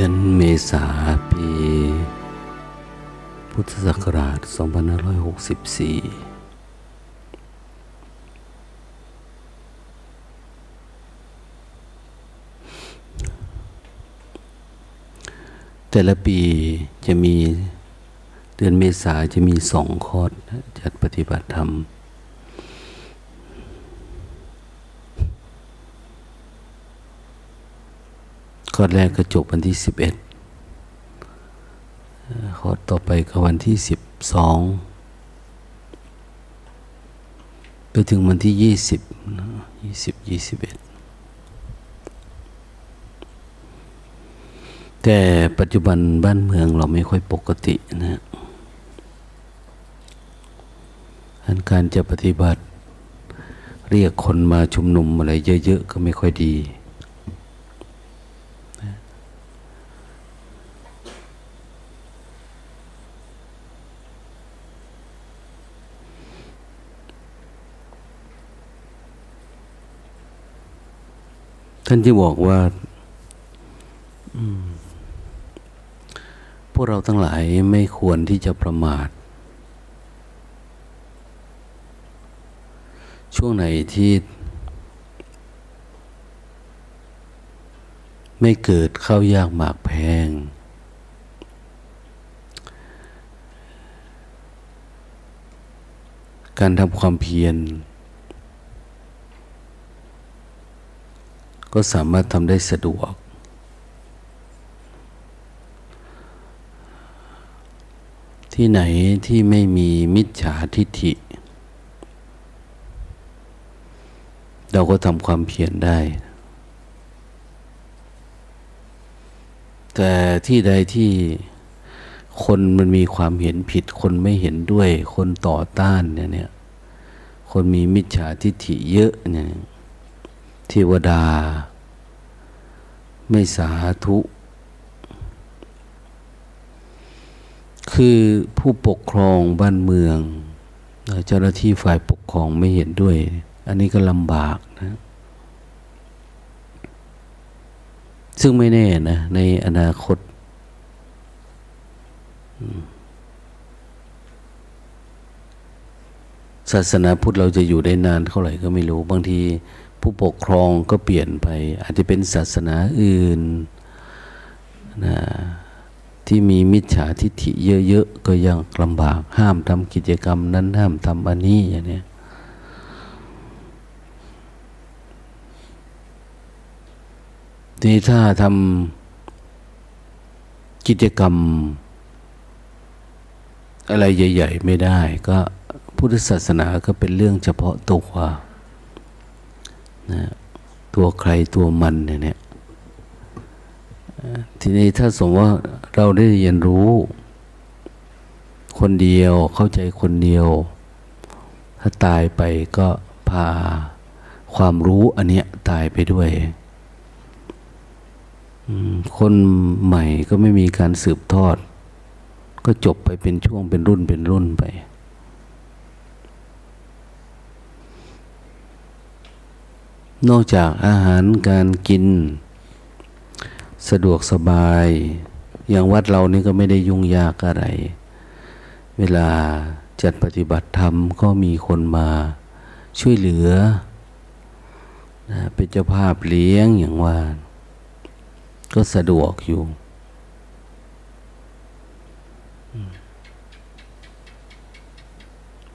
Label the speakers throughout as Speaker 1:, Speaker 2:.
Speaker 1: เดือนเมษาปี พุทธศักราช 2564 แต่ละปีจะมีเดือนเมษาจะมีสองคอร์สจัดปฏิบัติธรรม คอแรกก็จบวันที่สิบเอ็ดคอต่อไปก็วันที่สิบสองไปถึงวันที่ยี่สิบยี่สิบยี่สิบเอ็ดแต่ปัจจุบันบ้านเมืองเราไม่ค่อยปกตินะอันการจะปฏิบัติ เรียกคนมาชุมนุมอะไรเยอะๆก็ไม่ค่อยดี ท่านที่บอกว่าพวกเราทั้งหลายไม่ควรที่จะประมาท ช่วงไหนที่ ไม่เกิดเข้ายากหมากแพง การทำความเพียร ก็สามารถทำได้สะดวก ที่ไหนที่ไม่มีมิจฉาทิฏฐิ เราก็ทำความเพียรได้ แต่ที่ใดที่คนมันมีความเห็นผิด คนไม่เห็นด้วย คนต่อต้านเนี่ย คนมีมิจฉาทิฏฐิเยอะเนี่ย เทวดา ไม่สาธุ คือผู้ปกครองบ้านเมือง เจ้าหน้าที่ฝ่ายปกครองไม่เห็นด้วย อันนี้ก็ลำบากนะ ซึ่งไม่แน่นะ ในอนาคตศาสนาพุทธเราจะอยู่ได้นานเท่าไหร่ก็ไม่รู้บางที ผู้ปกครองก็เปลี่ยนไป อาจจะเป็นศาสนาอื่นนะที่มีมิจฉาทิฏฐิเยอะๆก็ยังลำบาก ห้ามทำกิจกรรมนั้นห้ามทำอันนี้อย่างนี้ทีนี้ถ้าทำกิจกรรม อะไรใหญ่ ๆ ไม่ได้ ก็พุทธศาสนาก็เป็นเรื่องเฉพาะตัว นะตัวใครตัวมันเนี่ยทีนี้ถ้าสมมติว่าเราได้เรียนรู้ คนเดียวเข้าใจคนเดียว ถ้าตายไปก็พาความรู้อันเนี้ยตายไปด้วยคนใหม่ก็ไม่มีการสืบทอด ก็จบไปเป็นช่วงเป็นรุ่นเป็นรุ่นไป นอกจากอาหารการกิน สะดวกสบาย อย่างวัดเรานี่ก็ไม่ได้ยุ่งยากอะไร เวลาจัดปฏิบัติธรรมก็มีคนมาช่วยเหลือนะเป็นเจ้าภาพเลี้ยงอย่างว่า ก็สะดวกอยู่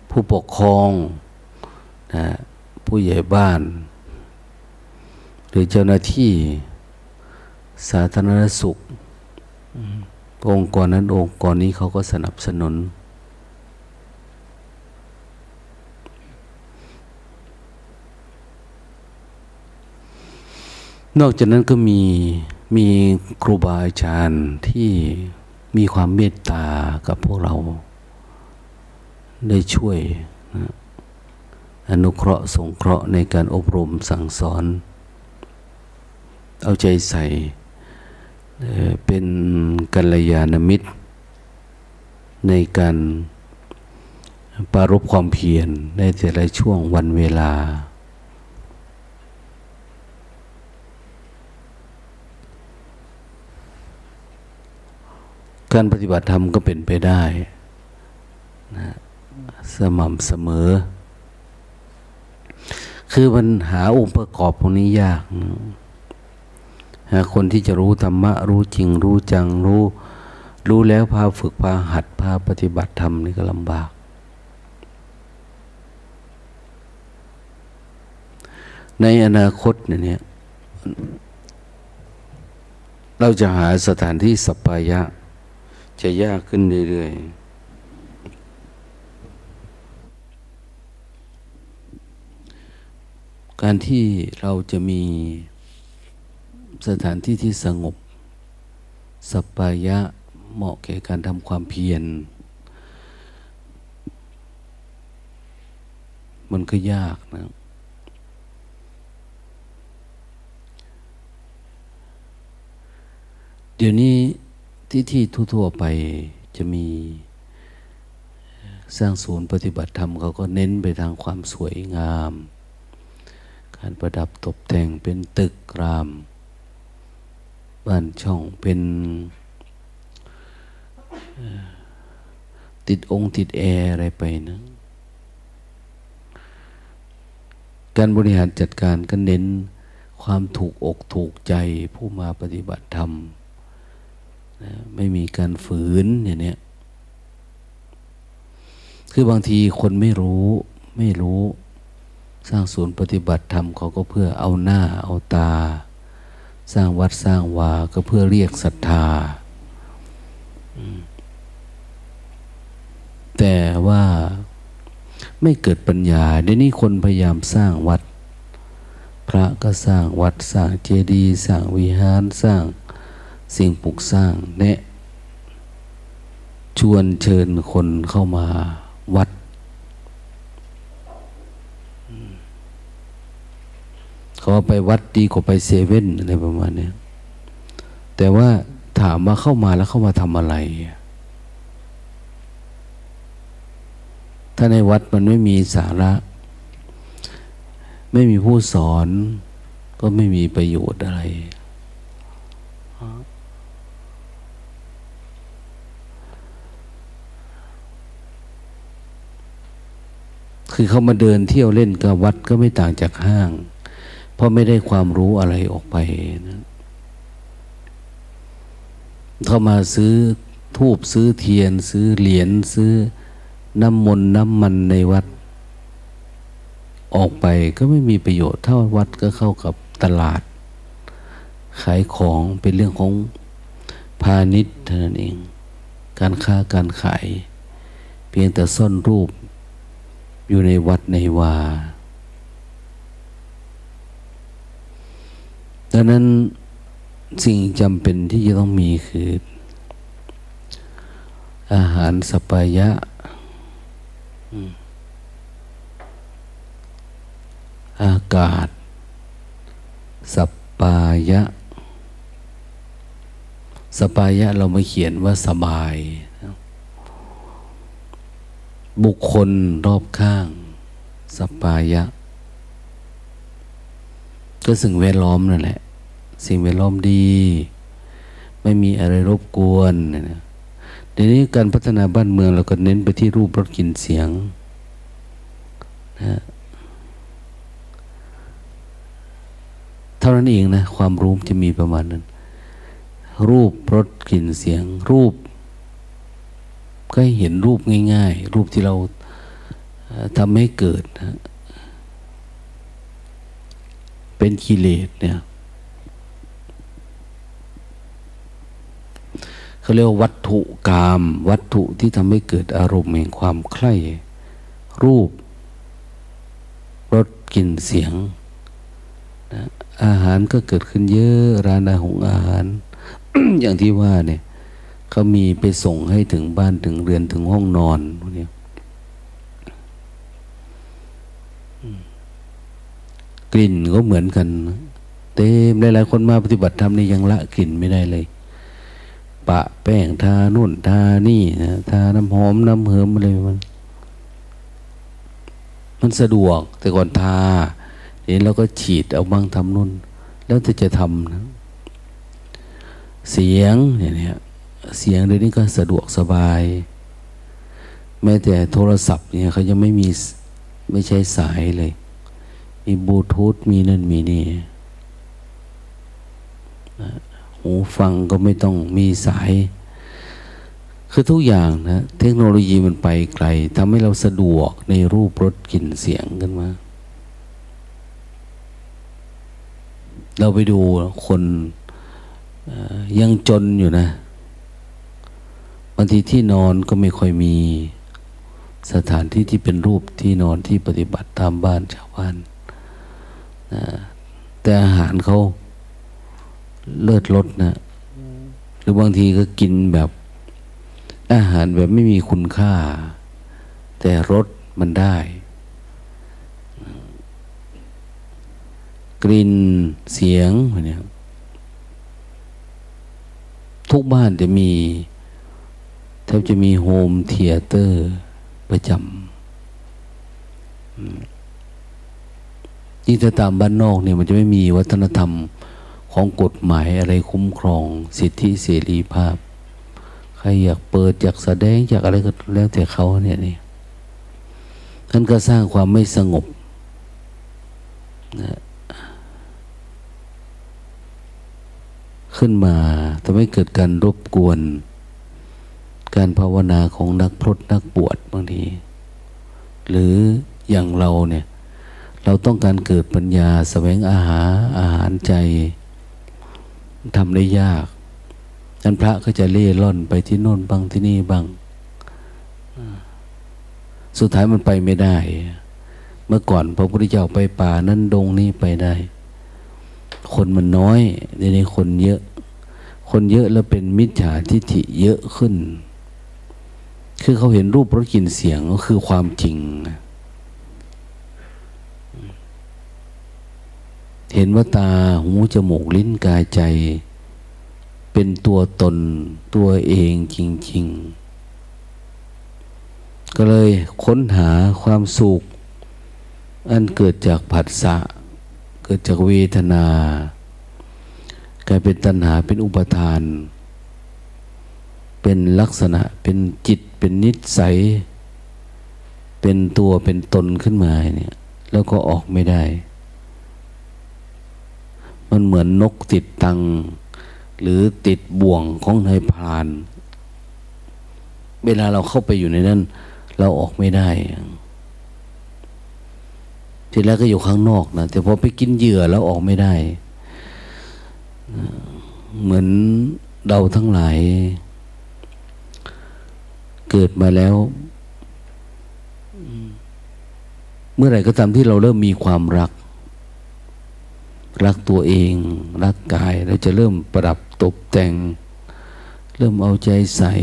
Speaker 1: ผู้ปกครองนะผู้ใหญ่บ้าน หรือเจ้าหน้าที่สาธารณสุข องค์กรนั้นองค์กรนี้เขาก็สนับสนุน นอกจากนั้นก็มีมีครูบาอาจารย์ที่มีความเมตตากับพวกเราได้ช่วยนะอนุเคราะห์สงเคราะห์ในการอบรมสั่งสอน เอาใจใส่เป็นกัลยาณมิตร ในการปารบความเพียรในแต่ละช่วงวันเวลา การปฏิบัติธรรมก็เป็นไปได้นะสม่ำเสมอ คือมันหาองค์ประกอบพวกนี้ยาก คนที่จะรู้ธรรมะรู้จริง รู้จังรู้ รู้แล้วพาฝึกพาหัดพาปฏิบัติธรรมนี่ก็ลำบาก ในอนาคตเนี่ยเราจะหาสถานที่สัปปายะ จะยากขึ้นเรื่อยๆการที่เราจะมี สถานที่ที่สงบ สัปายะเหมาะแก่การทำความเพียร มันก็ยากนะ เดี๋ยวนี้ที่ที่ทั่วๆไปจะมีสร้างศูนย์ปฏิบัติธรรมเขาก็เน้นไปทางความสวยงาม การประดับตกแต่งเป็นตึกราม บ้านช่องเป็นติดองค์ติดแอร์อะไรไปนะการบริหารจัดการก็เน้นความถูกอกถูกใจผู้มาปฏิบัติธรรมไม่มีการฝืนอย่างนี้คือบางทีคนไม่รู้ไม่รู้ สร้างศูนย์ปฏิบัติธรรมเขาก็เพื่อเอาหน้าเอาตา สร้างวัดสร้างวาก็เพื่อเรียกศรัทธา แต่ว่าไม่เกิดปัญญาเดี๋ยวนี้คนพยายามสร้างวัด พระก็สร้างวัดสร้างเจดีย์สร้างวิหารสร้างสิ่งปลูกสร้างแนะ ชวนเชิญคนเข้ามาวัด เขาไปวัดดีกว่าไปเซเว่นอะไรประมาณนี้แต่ว่าถามว่าเข้ามาแล้วเข้ามาทำอะไร ถ้าในวัดมันไม่มีสาระ ไม่มีผู้สอน ก็ไม่มีประโยชน์อะไร คือเขามาเดินเที่ยวเล่นกับวัดก็ไม่ต่างจากห้าง ราะไม่ได้ความรู้อะไรออกไปนะเขามาซื้อทูบซื้อเทียน ซื้อเหรียญซื้อน้ำมนต์น้ำมันในวัด ออกไปก็ไม่มีประโยชน์เท่าวัดก็เข้ากับตลาด ขายของเป็นเรื่องของพาณิชย์เท่านั้นเอง การค้าการขาย เพียงแต่ซ่อนรูปอยู่ในวัดในวา ดังนั้นสิ่งจำเป็นที่จะต้องมีคือ อาหารสปายะ อากาศ สปายะ สปายะเราไม่เขียนว่าสบาย บุคคลรอบข้าง สปายะ ก็สิ่งแวดล้อมนั่นแหละ สิ่งแวดล้อมดี ไม่มีอะไรรบกวนนะเดี๋ยวนี้การพัฒนาบ้านเมืองเราก็เน้นไปที่รูปรสกลิ่นเสียงนะเท่านั้นเองนะ ความรู้จะมีประมาณนั้น รูปรสกลิ่นเสียง รูป ก็เห็นรูปง่าย ๆ รูปที่เราทำให้เกิดนะเป็นกิเลสเนี่ย เขาเรียกวัตถุกรรมวัตถุที่ทำให้เกิดอารมณ์แห่งความใคร่รูปรสกลิ่นเสียงนะอาหารก็เกิดขึ้นเยอะร้านอาหารอาหาร อย่างที่ว่าเนี่ยเขามีไปส่งให้ถึงบ้านถึงเรือนถึงห้องนอนพวกนี้กลิ่นก็เหมือนกัน เต็มหลายๆคนมาปฏิบัติธรรมนี่ยังละกลิ่นไม่ได้เลย ปะแป้งทานุ่นทานี่นะทาน้ำหอมน้ำเหิมอะไรมัน มันสะดวกแต่ก่อนทาเดี๋ยวเราก็ฉีดเอาบ้างทำนุ่น แล้วจะจะทำนะเสียงอย่างนี้เสียงเดี๋ยวนี้ก็สะดวกสบาย แม้แต่โทรศัพท์เนี่ยเขายังไม่มีไม่ใช้สายเลย มีบลูทูธมีนั่นมีนี่ หูฟังก็ไม่ต้องมีสาย คือทุกอย่างนะเทคโนโลยีมันไปไกลทำให้เราสะดวกในรูปรสกลิ่นเสียงกันมา เราไปดูคนยังจนอยู่นะบางทีที่นอนก็ไม่ค่อยมีสถานที่ที่เป็นรูปที่นอนที่ปฏิบัติตามบ้านชาวบ้านแต่อาหารเขา เลิศรสนะหรือบางทีก็กินแบบ อาหารแบบไม่มีคุณค่า แต่รสมันได้ กลิ่นเสียงเนี่ยทุกบ้านจะมีแทบจะมีโฮมเทเตอร์ประจำยิ่งถ้าตามบ้านนอกเนี่ยมันจะไม่มีวัฒนธรรม ของกฎหมายอะไรคุ้มครอง สิทธิเสรีภาพ ใครอยากเปิดอยากแสดงอยากอะไรก็แล้วแต่เขาเนี่ยนี่ท่านก็สร้างความไม่สงบนะขึ้นมาทำให้เกิดการรบกวน การภาวนาของนักพรตนักบวชบางที หรืออย่างเราเนี่ย เราต้องการเกิดปัญญาสแสวงอาหารอาหารใจ ทำได้ยากท่านพระก็จะเล่ร่อนไปที่โน่นบ้างที่นี่บ้าง สุดท้ายมันไปไม่ได้ เมื่อก่อนพระพุทธเจ้าไปป่านั้นดงนี้ไปได้ คนมันน้อยในนี้คนเยอะ คนเยอะแล้วเป็นมิจฉาทิฏฐิเยอะขึ้น คือเขาเห็นรูปรสกลิ่นเสียงก็คือความจริง เห็นว่าตาหูจมูกลิ้นกายใจ เป็นตัวตนตัวเองจริง ๆ ก็เลยค้นหาความสุข อันเกิดจากผัสสะ เกิดจากเวทนากลายเป็นตัณหาเป็นอุปทาน เป็นลักษณะเป็นจิตเป็นนิสัย เป็นตัวเป็นตนขึ้นมาเนี่ยแล้วก็ออกไม่ได้ มันเหมือนนกติดตัง หรือติดบ่วงของนายพราน เวลาเราเข้าไปอยู่ในนั้น เราออกไม่ได้ ทีแรกก็อยู่ข้างนอกนะแต่พอไปกินเหยื่อแล้วออกไม่ได้ เหมือนเราทั้งหลาย เกิดมาแล้วเมื่อไหร่ก็ตามที่เราเริ่มมีความรัก รักตัวเอง รักกายเราจะเริ่มปรับตกแต่ง เริ่มเอาใจใส่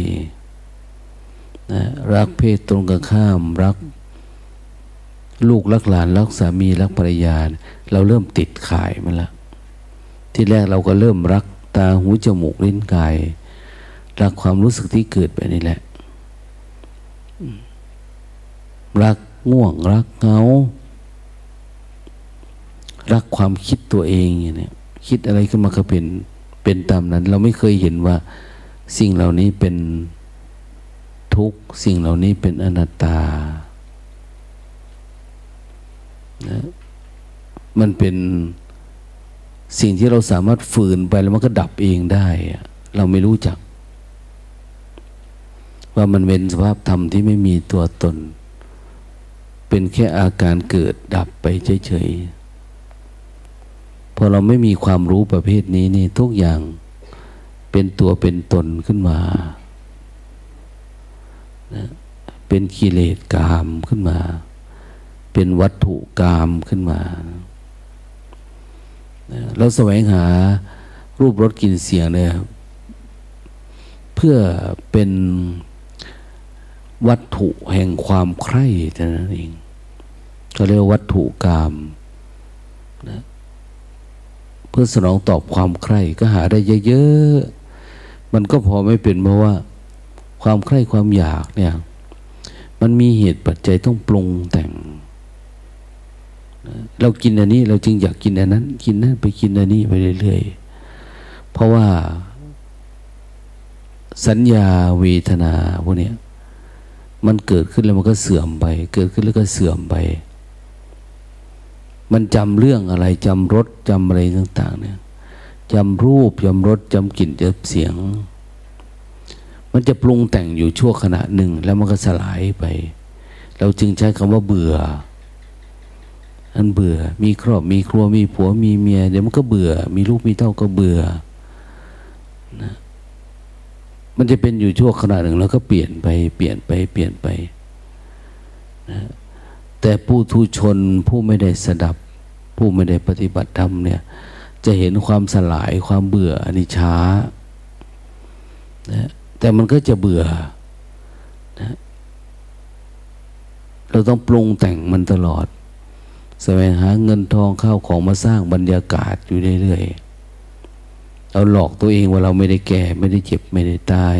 Speaker 1: นะรักเพศตรงกันข้าม รัก ลูกรักหลานรักสามีรักภรรยา เราเริ่มติดขายมันละที่แรกเราก็เริ่มรักตาหูจมูกลิ้นกาย รักความรู้สึกที่เกิดไปนี่แหละ รักง่วงรักเงา รักความคิดตัวเองเนี่ยคิดอะไรขึ้นมาก็เป็นเป็นตามนั้น เราไม่เคยเห็นว่าสิ่งเหล่านี้เป็นทุกสิ่งเหล่านี้เป็นอนัตตานะมันเป็นสิ่งที่เราสามารถฝืนไปแล้วมันก็ดับเองได้ เราไม่รู้จัก ว่ามันเป็นสภาพธรรมที่ไม่มีตัวตน เป็นแค่อาการเกิดดับไปเฉยๆ พอเราไม่มีความรู้ประเภทนี้นี่ทุกอย่างเป็นตัวเป็นตนขึ้นมานะเป็นกิเลสกามขึ้นมา เป็นวัตถุกามขึ้นมาเราแสวงหารูปรสกลิ่นเสียงเนี่ยเพื่อเป็นวัตถุแห่งความใคร่เท่านั้นเองก็เรียกวัตถุกามนะ เพื่อสนองตอบความใคร่ก็หาได้เยอะๆ มันก็พอไม่เป็นเพราะว่า ความใคร่ความอยากเนี่ย มันมีเหตุปัจจัยต้องปรุงแต่ง เรากินอันนี้ เราจึงอยากกินอันนั้น กินนั้นไปกินอันนี้ไปเรื่อยๆ เพราะว่า สัญญาเวทนาพวกนี้มันเกิดขึ้นแล้วมันก็เสื่อมไป เกิดขึ้นแล้วก็เสื่อมไป มันจำเรื่องอะไรจำรสจำอะไรต่างๆ เนี่ยจำรูปจำรสจำกลิ่นจำเสียง มันจะปรุงแต่งอยู่ชั่วขณะหนึ่ง แล้วมันก็สลายไป เราจึงใช้คำว่าเบื่อ อันเบื่อ มีครอบมีครัวมีผัวมีเมีย เดี๋ยวมันก็เบื่อ มีลูกมีเต้าก็เบื่อนะมันจะเป็นอยู่ชั่วขณะหนึ่ง แล้วก็เปลี่ยนไปเปลี่ยนไปเปลี่ยนไปนะ แต่ผู้ทุชนผู้ไม่ได้สดับ ผู้ไม่ได้ปฏิบัติธรรมเนี่ย จะเห็นความสลายความเบื่ออันนี้ช้านะแต่มันก็จะเบื่อนะเราต้องปรุงแต่งมันตลอดแสวงหาเงินทองข้าวของมาสร้างบรรยากาศอยู่เรื่อยๆเราหลอกตัวเองว่าเราไม่ได้แก่ไม่ได้เจ็บไม่ได้ตาย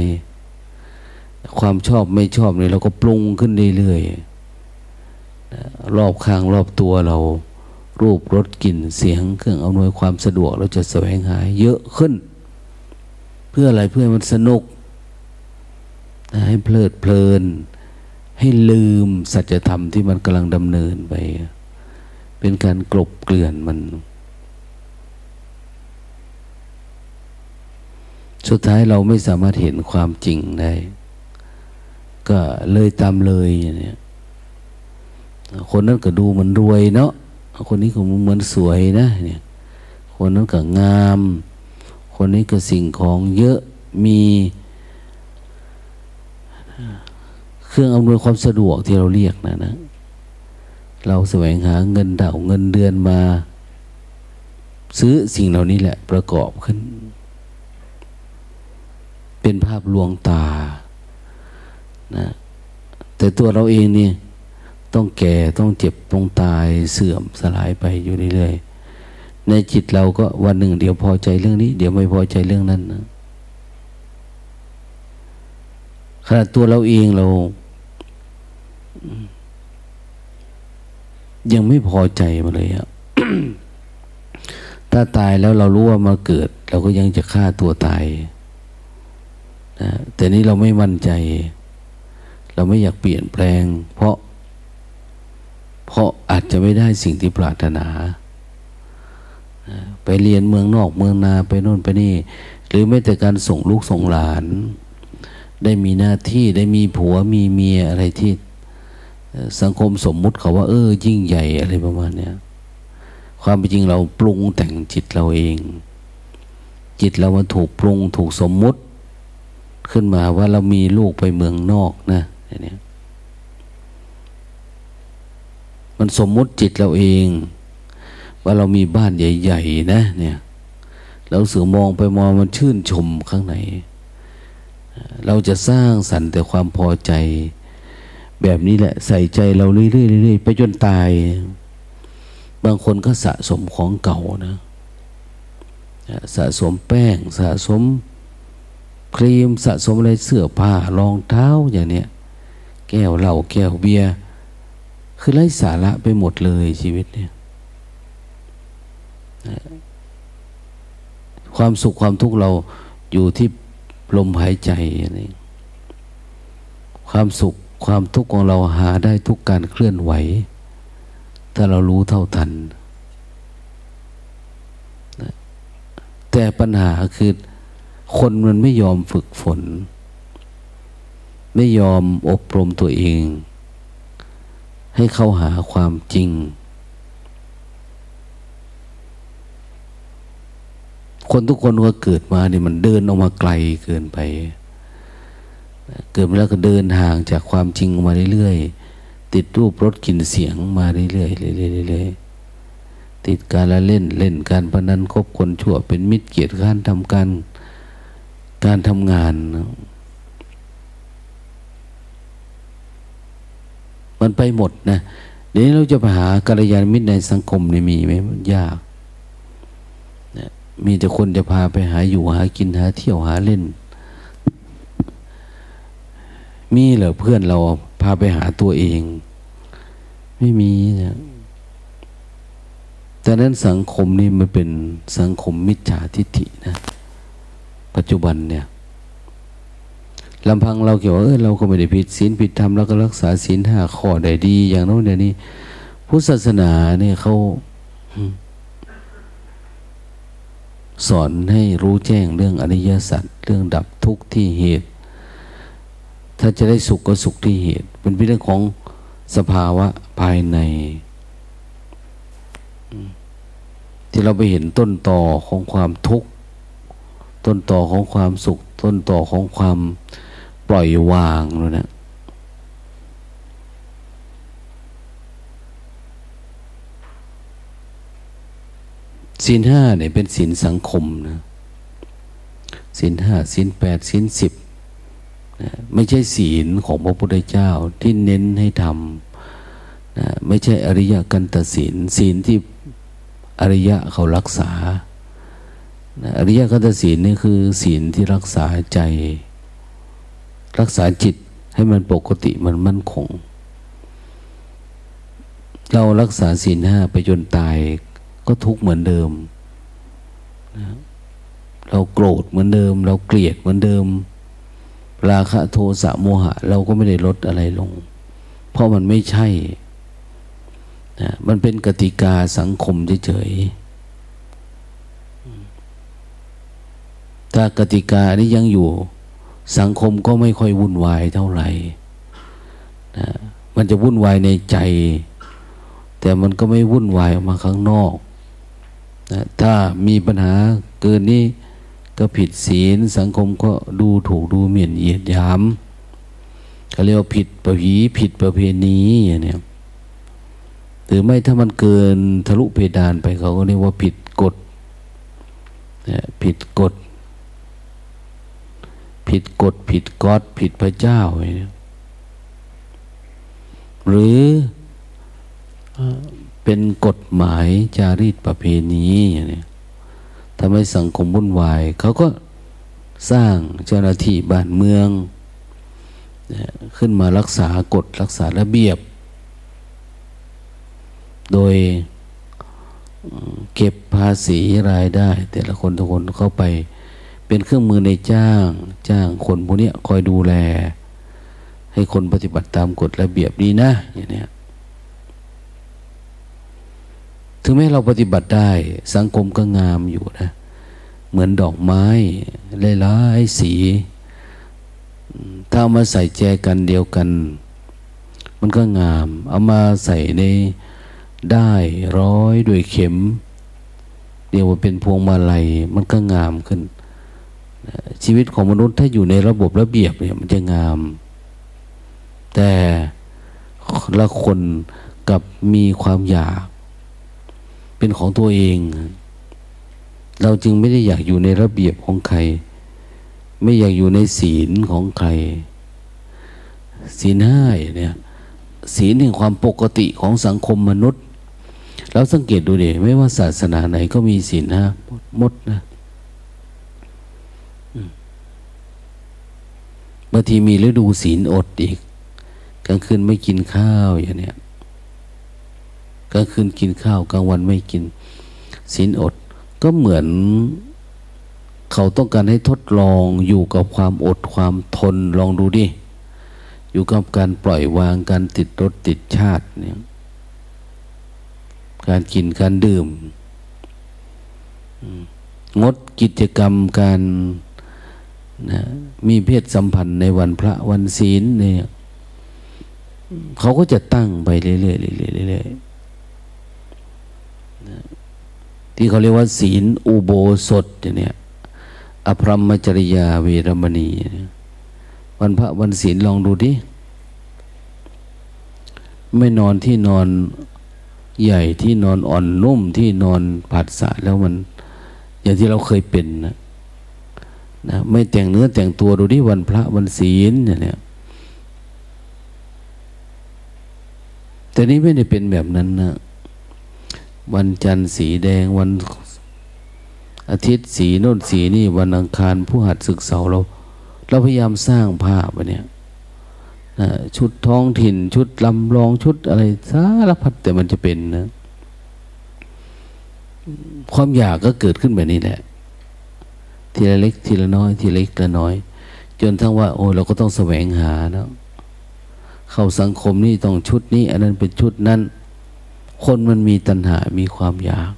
Speaker 1: ความชอบไม่ชอบเนี่ยเราก็ปรุงขึ้นเรื่อยๆ รอบข้างรอบตัวเรารูปรสกลิ่นเสียงเครื่องอำนวยความสะดวก เราจะแสวงหาเยอะขึ้น เพื่ออะไรเพื่อมันสนุก ให้เพลิดเพลิน ให้ลืมสัจธรรมที่มันกำลังดำเนินไป เป็นการกลบเกลื่อนมัน สุดท้ายเราไม่สามารถเห็นความจริงได้ ก็เลยตามเลยอย่างนี้ คนนั้นก็ดูเหมือนรวยเนาะคนนี้ก็เหมือนสวยนะเนี่ยคนนั้นก็งาม คนนี้ก็สิ่งของเยอะมีเครื่องอำนวยความสะดวกที่เราเรียกนะนะ เราแสวงหาเงินเดาเงินเดือนมา ซื้อสิ่งเหล่านี้แหละประกอบขึ้น เป็นภาพลวงตานะแต่ตัวเราเองนี่ ต้องแก่ต้องเจ็บต้องตายเสื่อมสลายไปอยู่เรื่อยๆในจิตเราก็วันหนึ่ง เดี๋ยวพอใจเรื่องนี้ เดี๋ยวไม่พอใจเรื่องนั้นนะขณะตัวเราเองเรา ยังไม่พอใจมาเลยอะถ้าตายแล้วเรารู้ว่ามาเกิด เราก็ยังจะฆ่าตัวตายนะแต่นี้เราไม่มั่นใจ เราไม่อยากเปลี่ยนแปลง เพราะ เพราะอาจจะไม่ได้สิ่งที่ปรารถนา ไปเรียนเมืองนอกเมืองนาไปโน่นไปนี่ หรือแม้แต่การส่งลูกส่งหลาน ได้มีหน้าที่ได้มีผัวมีเมียอะไรที่สังคมสมมุติเขาว่า เออ ยิ่งใหญ่อะไรประมาณเนี้ยความเป็นจริงเราปรุงแต่งจิตเราเอง จิตเรามันถูกปรุงถูกสมมุติ ขึ้นมาว่าเรามีลูกไปเมืองนอกนะอย่างนี้ มันสมมุติจิตเราเอง ว่าเรามีบ้านใหญ่ ๆ นะ เนี่ยเราสือมองไปมองมันชื่นชมข้างในเราเราจะสร้างสรรค์แต่ความพอใจ แบบนี้แหละใส่ใจเราเรื่อยๆไปจนตาย บางคนก็สะสมของเก่านะสะสมแป้ง สะสมครีมสะสมอะไรเสื้อผ้ารองเท้าอย่างเนี้ยแก้วเหล้าแก้วเบียร์ คือไร้สาระไปหมดเลยชีวิตเนี่ย ความสุขความทุกข์เราอยู่ที่ลมหายใจอย่างนี้ความสุขความทุกข์ของเราหาได้ทุกการเคลื่อนไหว ถ้าเรารู้เท่าทัน แต่ปัญหาคือคนมันไม่ยอมฝึกฝน ไม่ยอมอบรมตัวเอง ให้เข้าหาความจริง คนทุกคนก็เกิดมาเนี่ยมันเดินออกมาไกลเกินไป เกิดมาแล้วก็เดินห่างจากความจริงมาเรื่อยๆ ติดรูปรสกลิ่นเสียงมาเรื่อยๆเรื่อยๆติดการละเล่นเล่นการพนันคบคนชั่วเป็นมิตรเกียรติการทำการการทำงาน มันไปหมดนะเดี๋ยวเราจะไปหากัลยาณมิตรในสังคมนี่มีไหมมันยากนะมีแต่คนจะพาไปหาอยู่หากินหาเที่ยวหาเล่น มีเหรอเพื่อนเราพาไปหาตัวเอง ไม่มีนะแต่นั้นสังคมนี่มันเป็นสังคมมิจฉาทิฏฐินะ ปัจจุบันเนี่ย ลำพังเราเกี่ยวเออเราก็ไม่ได้ผิดศีลผิดธรรมแล้วก็รักษาศีลห้าข้อได้ดี อย่างโน้นอย่างนี้พุทธศาสนาเนี่ยเขาสอนให้รู้แจ้งเรื่องอริยสัจเรื่องดับทุกข์ที่เหตุ ถ้าจะได้สุขก็สุขที่เหตุ เป็นเรื่องของสภาวะภายใน ที่เราไปเห็นต้นต่อของความทุกข์ ต้นต่อของความสุข ต้นต่อของความ ปล่อยวางเลยนะศีลห้าเนี่ยเป็นศีลสังคมนะศีลห้าศีลแปดศีลสิบนะไม่ใช่ศีลของพระพุทธเจ้าที่เน้นให้ทำนะไม่ใช่อริยกันตศีลศีลที่อริยะเขารักษานะอริยกันตศีลนี่คือศีลที่รักษาใจ รักษาจิตให้มันปกติมันมั่นคง เรารักษาศีลห้าไปจนตายก็ทุกข์เหมือนเดิมนะเราโกรธเหมือนเดิม เราเกลียดเหมือนเดิม ราคะโทสะโมหะ เราก็ไม่ได้ลดอะไรลง เพราะมันไม่ใช่นะมันเป็นกติกาสังคมเฉยๆถ้ากติกานี้ยังอยู่ สังคมก็ไม่ค่อยวุ่นวายเท่าไหร่นะมันจะวุ่นวายในใจ แต่มันก็ไม่วุ่นวายออกมาข้างนอกนะถ้ามีปัญหาเกินนี้ก็ผิดศีลสังคมก็ดูถูกดูหมิ่นเหยียดหยามเขาเรียกว่าผิดประผีผิดประเพณีอย่างนี้หรือไม่ถ้ามันเกินทะลุเพดานไปเขาก็เรียกว่าผิดกฎผิดกฎ ผิดกฎผิดกฎผิดพระเจ้า หรือเป็นกฎหมายจารีตประเพณีอย่างนี้ทำให้สังคมวุ่นวาย เขาก็สร้างเจ้าหน้าที่บ้านเมือง ขึ้นมารักษากฎรักษาระเบียบ โดยเก็บภาษีรายได้ แต่ละคนทุกคนเข้าไป เป็นเครื่องมือในจ้าง จ้างคนพวกนี้คอยดูแล ให้คนปฏิบัติตามกฎระเบียบดีนะอย่างนี้ถึงแม้เราปฏิบัติได้ สังคมก็งามอยู่นะ เหมือนดอกไม้หลายสี ถ้าเอามาใส่แจกันเดียวกัน มันก็งาม เอามาใส่ในได้ร้อยด้วยเข็ม เดียวว่าเป็นพวงมาลัยมันก็งามขึ้น ชีวิตของมนุษย์ถ้าอยู่ในระบบระเบียบเนี่ยมันจะงาม แต่ละคนกับมีความอยาก เป็นของตัวเอง เราจึงไม่ได้อยากอยู่ในระเบียบของใคร ไม่อยากอยู่ในศีลของใคร ศีลห้าเนี่ยศีลแห่งความปกติของสังคมมนุษย์ เราสังเกตดูดิไม่ว่าศาสนาไหนก็มีศีลห้ามดนะ บางทีมีฤดูศีลอดอีก กลางคืนไม่กินข้าวอย่างเนี้ยกลางคืนกินข้าวกลางวันไม่กินศีลอด ก็เหมือนเขาต้องการให้ทดลองอยู่กับความอดความทนลองดูดิ อยู่กับการปล่อยวางการติดรสติดชาติเนี่ยการกินการดื่ม งดกิจกรรมการ นะมีเพศสัมพันธ์ในวันพระวันศีลเนี่ย เขาก็จะตั้งไปเรื่อยๆเรื่อยๆเรื่อยๆที่เขาเรียกว่า ศีลอุโบสถเนี่ยอภรมจริยาเวรมณี วันพระวันศีลลองดูดิ ไม่นอนที่นอนใหญ่ที่นอนอ่อนนุ่มที่นอนผัดสะแล้วมัน อย่างที่เราเคยเป็นนะ นะไม่แต่งเนื้อแต่งตัวดูดิวันพระวันศีลเนี่ยแต่นี้ไม่ได้เป็นแบบนั้นนะวันจันทร์สีแดงวันอาทิตย์สีโน่นสีนี่วันอังคารผู้หัดศึกเสาเรา เราพยายามสร้างภาพเนี่ยชุดท้องถิ่นชุดลำลองชุดอะไรสารพัดแต่มันจะเป็นนะ ความอยากก็เกิดขึ้นแบบนี้แหละ ทีละเล็ก ทีละน้อย ทีละเล็กละน้อย จนทั้งว่า โอ้เราก็ต้องแสวงหาแล้วเข้าสังคมนี่ต้องชุดนี้ อันนั้นเป็นชุดนั้น คนมันมีตัณหา มีความอยาก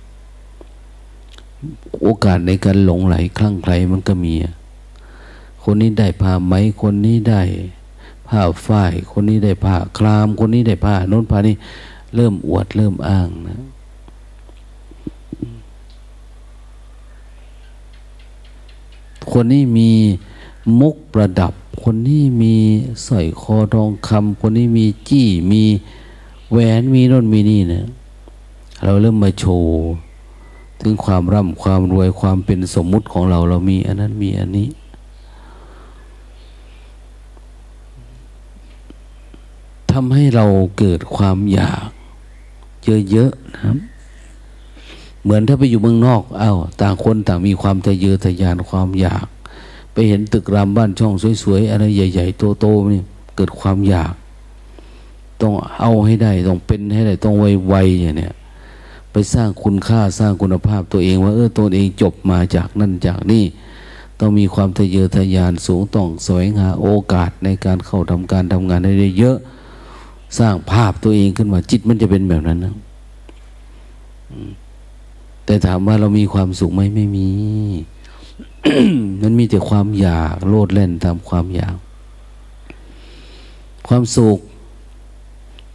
Speaker 1: โอกาสในการหลงไหลคลั่งไคล้มันก็มี คนนี้ได้ผ้าไหม คนนี้ได้ผ้าฝ้าย คนนี้ได้ผ้าคราม คนนี้ได้ผ้าโน้นผ้านี้ เริ่มอวดเริ่มอ้างนะ คนนี้มีมุกประดับ คนนี้มีสร้อยคอทองคำคนนี้มีจี้มีแหวนมีน่นมีนี่เนะเราเริ่มมาโชว์ถึงความร่ำความรวยความเป็นสมมุติของเราเรามีอันนั้นมีอันนี้ ทำให้เราเกิดความอยากเยอะๆนะครับ เหมือนถ้าไปอยู่เมืองนอกเอา้าต่างคนต่างมีความทะเยอทะยานความอยาก ไปเห็นตึกรามบ้านช่องสวยๆอะไรใหญ่ ๆ โตๆนี่เกิดความอยาก ต้องเอาให้ได้ต้องเป็นให้ได้ต้องไวๆอย่างเนี้ยไปสร้างคุณค่าสร้างคุณภาพตัวเองว่าเออตัวเองจบมาจากนั่นจากนี่ต้องมีความทะเยอทะยานสูงต้องแสวงหาโอกาสในการเข้าทำการทำงานได้เยอะ สร้างภาพตัวเองขึ้นมาจิตมันจะเป็นแบบนั้นนะ แต่ถามว่าเรามีความสุขไหมไม่มี มันมีแต่ความอยากโลดเล่นตามความอยาก ความสุข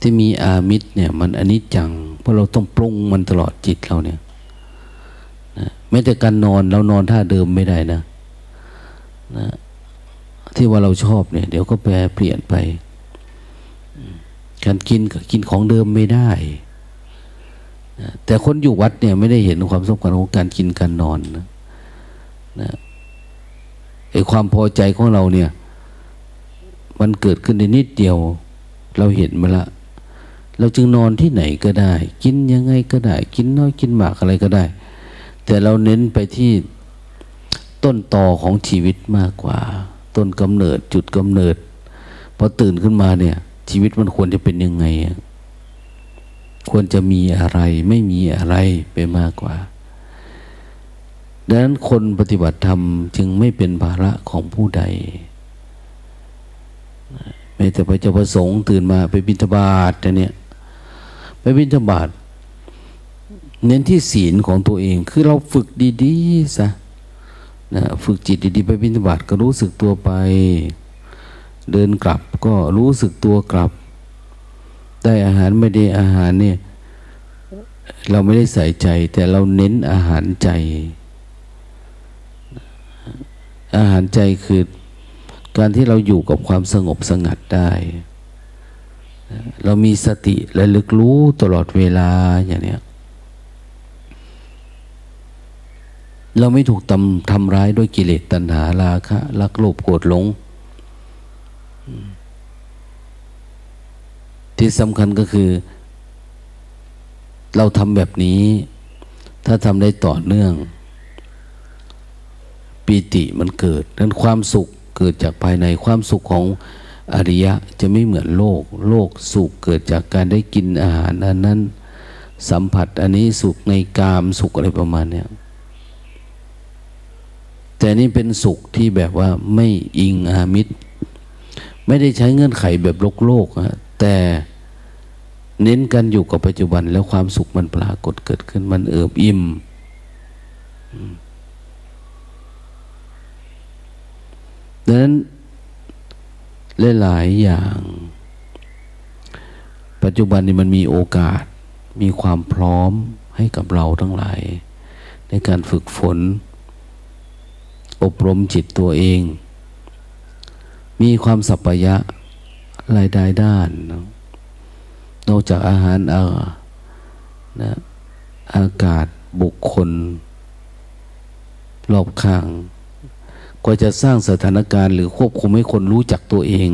Speaker 1: ที่มีอามิตรเนี่ย มันอนิจจัง เพราะเราต้องปรุงมันตลอดจิตเราเนี่ยนะแม้แต่การนอนเรานอนท่าเดิมไม่ได้นะนะ ที่ว่าเราชอบเนี่ย เดี๋ยวก็แปรเปลี่ยนไป การกินก็กินของเดิมไม่ได้ แต่คนอยู่วัดเนี่ยไม่ได้เห็นความสำคัญของการกินการนอนนะนะไอความพอใจของเราเนี่ย มันเกิดขึ้นในนิดเดียว เราเห็นมาละ เราจึงนอนที่ไหนก็ได้ กินยังไงก็ได้ กินน้อยกินมากอะไรก็ได้ แต่เราเน้นไปที่ต้นตอของชีวิตมากกว่า ต้นกำเนิดจุดกำเนิดพอตื่นขึ้นมาเนี่ย ชีวิตมันควรจะเป็นยังไง ควรจะมีอะไรไม่มีอะไรไปมากกว่า ดังนั้นคนปฏิบัติธรรมจึงไม่เป็นภาระของผู้ใดไม่แต่พระเจ้าประสงค์ตื่นมาไปบิณฑบาตเนี่ยไปบิณฑบาตเน้นที่ศีลของตัวเอง คือเราฝึกดีๆซะนะฝึกจิตดีๆไปบิณฑบาตก็รู้สึกตัวไป เดินกลับก็รู้สึกตัวกลับ ได้อาหารไม่ได้อาหารเนี่ยเราไม่ได้ใส่ใจ แต่เราเน้นอาหารใจ อาหารใจคือการที่เราอยู่กับความสงบสงัดได้ เรามีสติและลึกรู้ตลอดเวลาอย่างเนี้ยเราไม่ถูกทำทำร้ายด้วยกิเลสตัณหาราคะรักโลภโกรธหลง ที่สำคัญก็คือ เราทำแบบนี้ ถ้าทำได้ต่อเนื่อง ปีติมันเกิดนั้นความสุขเกิดจากภายในความสุขของอริยะจะไม่เหมือนโลก โลกสุขเกิดจากการได้กินอาหารอันนั้นสัมผัสอันนี้สุขในกามสุขอะไรประมาณเนี้ยแต่นี่เป็นสุขที่แบบว่าไม่อิงอามิตร ไม่ได้ใช้เงื่อนไขแบบโลกโลกอะ แต่เน้นกันอยู่กับปัจจุบัน แล้วความสุขมันปรากฏเกิดขึ้นมันเอิบอิ่มดังนั้นหลายๆอย่าง ปัจจุบันนี้มันมีโอกาส มีความพร้อมให้กับเราทั้งหลาย ในการฝึกฝน อบรมจิตตัวเอง มีความสัพพยะ รายได้ด้านนะนอกจากอาหารอานะอากาศบุคคล รอบข้าง ก็จะสร้างสถานการณ์ หรือควบคุมให้คนรู้จักตัวเอง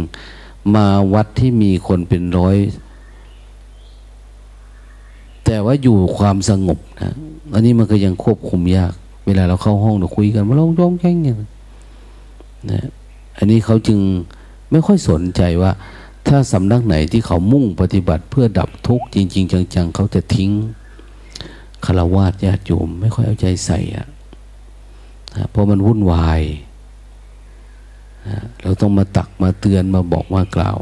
Speaker 1: มาวัดที่มีคนเป็นร้อย แต่ว่าอยู่ความสงบนะอันนี้มันก็ยังควบคุมยาก เวลาเราเข้าห้องเราคุยกันมาลองร้องแข่งอย่างนะอันนี้เขาจึงไม่ค่อยสนใจว่า ถ้าสำนักไหนที่เขามุ่งปฏิบัติเพื่อดับทุกข์จริง ๆ จัง ๆ เขาจะทิ้งคารวะญาติโยมไม่ค่อยเอาใจใส่อะเพราะมันวุ่นวายเราต้องมาตักมาเตือนมาบอกมากล่าว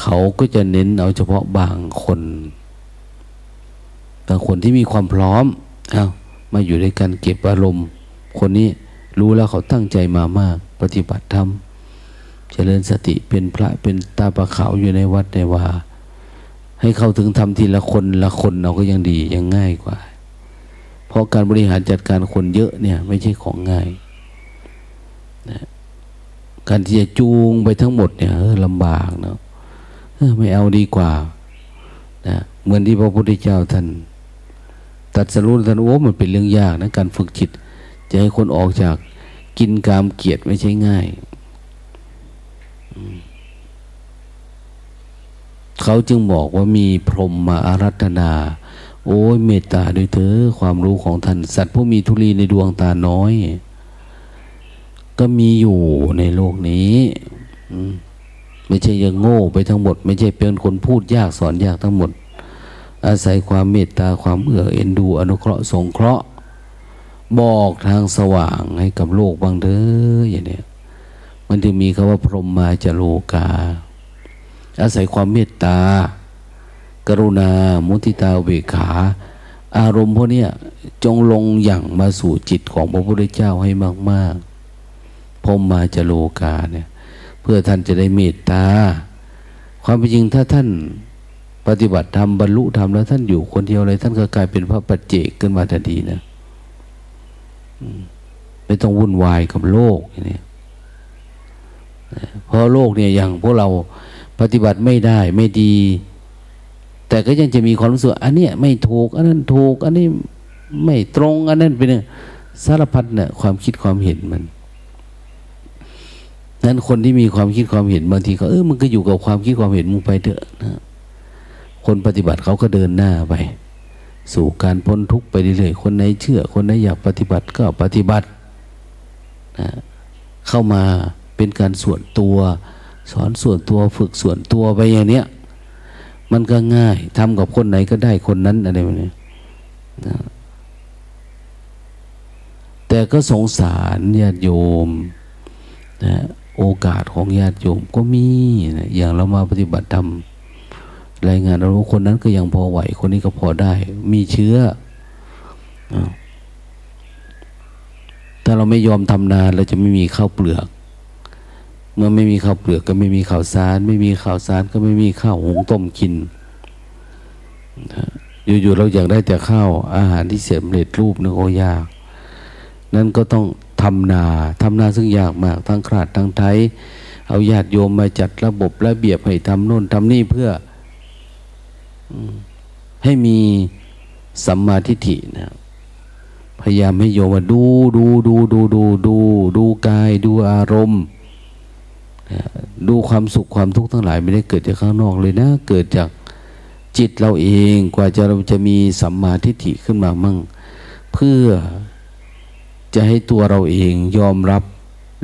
Speaker 1: เขาก็จะเน้นเอาเฉพาะบางคนบางคนที่มีความพร้อมเอามาอยู่ในการเก็บอารมณ์ คนนี้รู้แล้วเขาตั้งใจมามาก ปฏิบัติธรรม เจริญสติเป็นพระเป็นตาประขาวอยู่ในวัดในวาให้เข้าถึงทำทีละคนละคนเราก็ยังดียังง่ายกว่า เพราะการบริหารจัดการคนเยอะเนี่ยไม่ใช่ของง่ายนะการที่จะจูงไปทั้งหมดเนี่ยลำบากเนาะไม่เอาดีกว่านะเหมือนที่พระพุทธเจ้าท่านตัดสรุปท่านโอ้มันเป็นเรื่องยากนะการฝึกจิต จะให้คนออกจากกินกามเกียรติไม่ใช่ง่าย เขาจึงบอกว่ามีพรหมมาอารัธนา โอ้ยเมตตาด้วยเถอความรู้ของท่าน สัตว์ผู้มีทุลีในดวงตาน้อย ก็มีอยู่ในโลกนี้ไม่ใช่ยังโง่ไปทั้งหมด ไม่ใช่เป็นคนพูดยากสอนยากทั้งหมด อาศัยความเมตตาความเอื้อเอ็นดูอนุเคราะห์สงเคราะห์ บอกทางสว่างให้กับโลกบางเด้ออย่างนี้ มันจึงมีคำว่าพรหมมาจโลกา อาศัยความเมตตา กรุณา มุทิตาเวขา อารมณ์พวกนี้จงลงอย่างมาสู่จิตของพระพุทธเจ้าให้มากๆพรหมมาจโลกาเนี่ย เพื่อท่านจะได้เมตตา ความเป็นจริงถ้าท่านปฏิบัติธรรมบรรลุธรรมแล้วท่านอยู่คนเดียวเลยท่านก็กลายเป็นพระปัจเจกขึ้นมาทันทีนะไม่ต้องวุ่นวายกับโลกอย่างนี้ เพราะโลกเนี่ยอย่างพวกเราปฏิบัติไม่ได้ไม่ดี แต่ก็ยังจะมีความรู้สึกอันนี้ไม่ถูก อันนั้นถูก อันนี้ไม่ตรง อันนั้นเป็นสารพัดเนี่ยความคิดความเห็นมันนั้นคนที่มีความคิดความเห็นบางทีก็เออมันก็อยู่กับความคิดความเห็นมึงไปเถอะนะคนปฏิบัติเขาก็เดินหน้าไป สู่การพ้นทุกข์ไปเรื่อยๆคนไหนเชื่อ คนไหนอยากปฏิบัติก็ปฏิบัตินะเข้ามา เป็นการส่วนตัว สอนส่วนตัวฝึกส่วนตัวไปอย่างเนี้ยมันก็ง่ายทำกับคนไหนก็ได้คนนั้นอะไรแบบนี้นะแต่ก็สงสารญาติโยมนะโอกาสของญาติโยมก็มีนะอย่างเรามาปฏิบัติธรรมรายงานเราคนนั้นก็ยังพอไหว คนนี้ก็พอได้ มีเชื้อถ้าเราไม่ยอมทำนานเราจะไม่มีข้าวเปลือก เมื่อไม่มีข้าวเปลือกก็ไม่มีข้าวสาร ไม่มีข้าวสารก็ไม่มีข้าวหุงต้มกิน อยู่ๆเราอยากได้แต่ข้าวอาหารที่เสร็จรูปนึกโอยาก นั่นก็ต้องทำนาทำนาซึ่งยากมากทั้งขาดทั้งไทย เอาญาติโยมมาจัดระบบระเบียบให้ทำโน่นทำนี่เพื่อให้มีสัมมาทิฏฐินะพยายามให้โยมมาดูดูดูดูดูดูดูกายดูอารมณ์ ดูความสุขความทุกข์ทั้งหลายไม่ได้เกิดจากข้างนอกเลยนะ เกิดจากจิตเราเองกว่าจะเราจะมีสัมมาทิฏฐิขึ้นมามั่ง เพื่อจะให้ตัวเราเองยอมรับ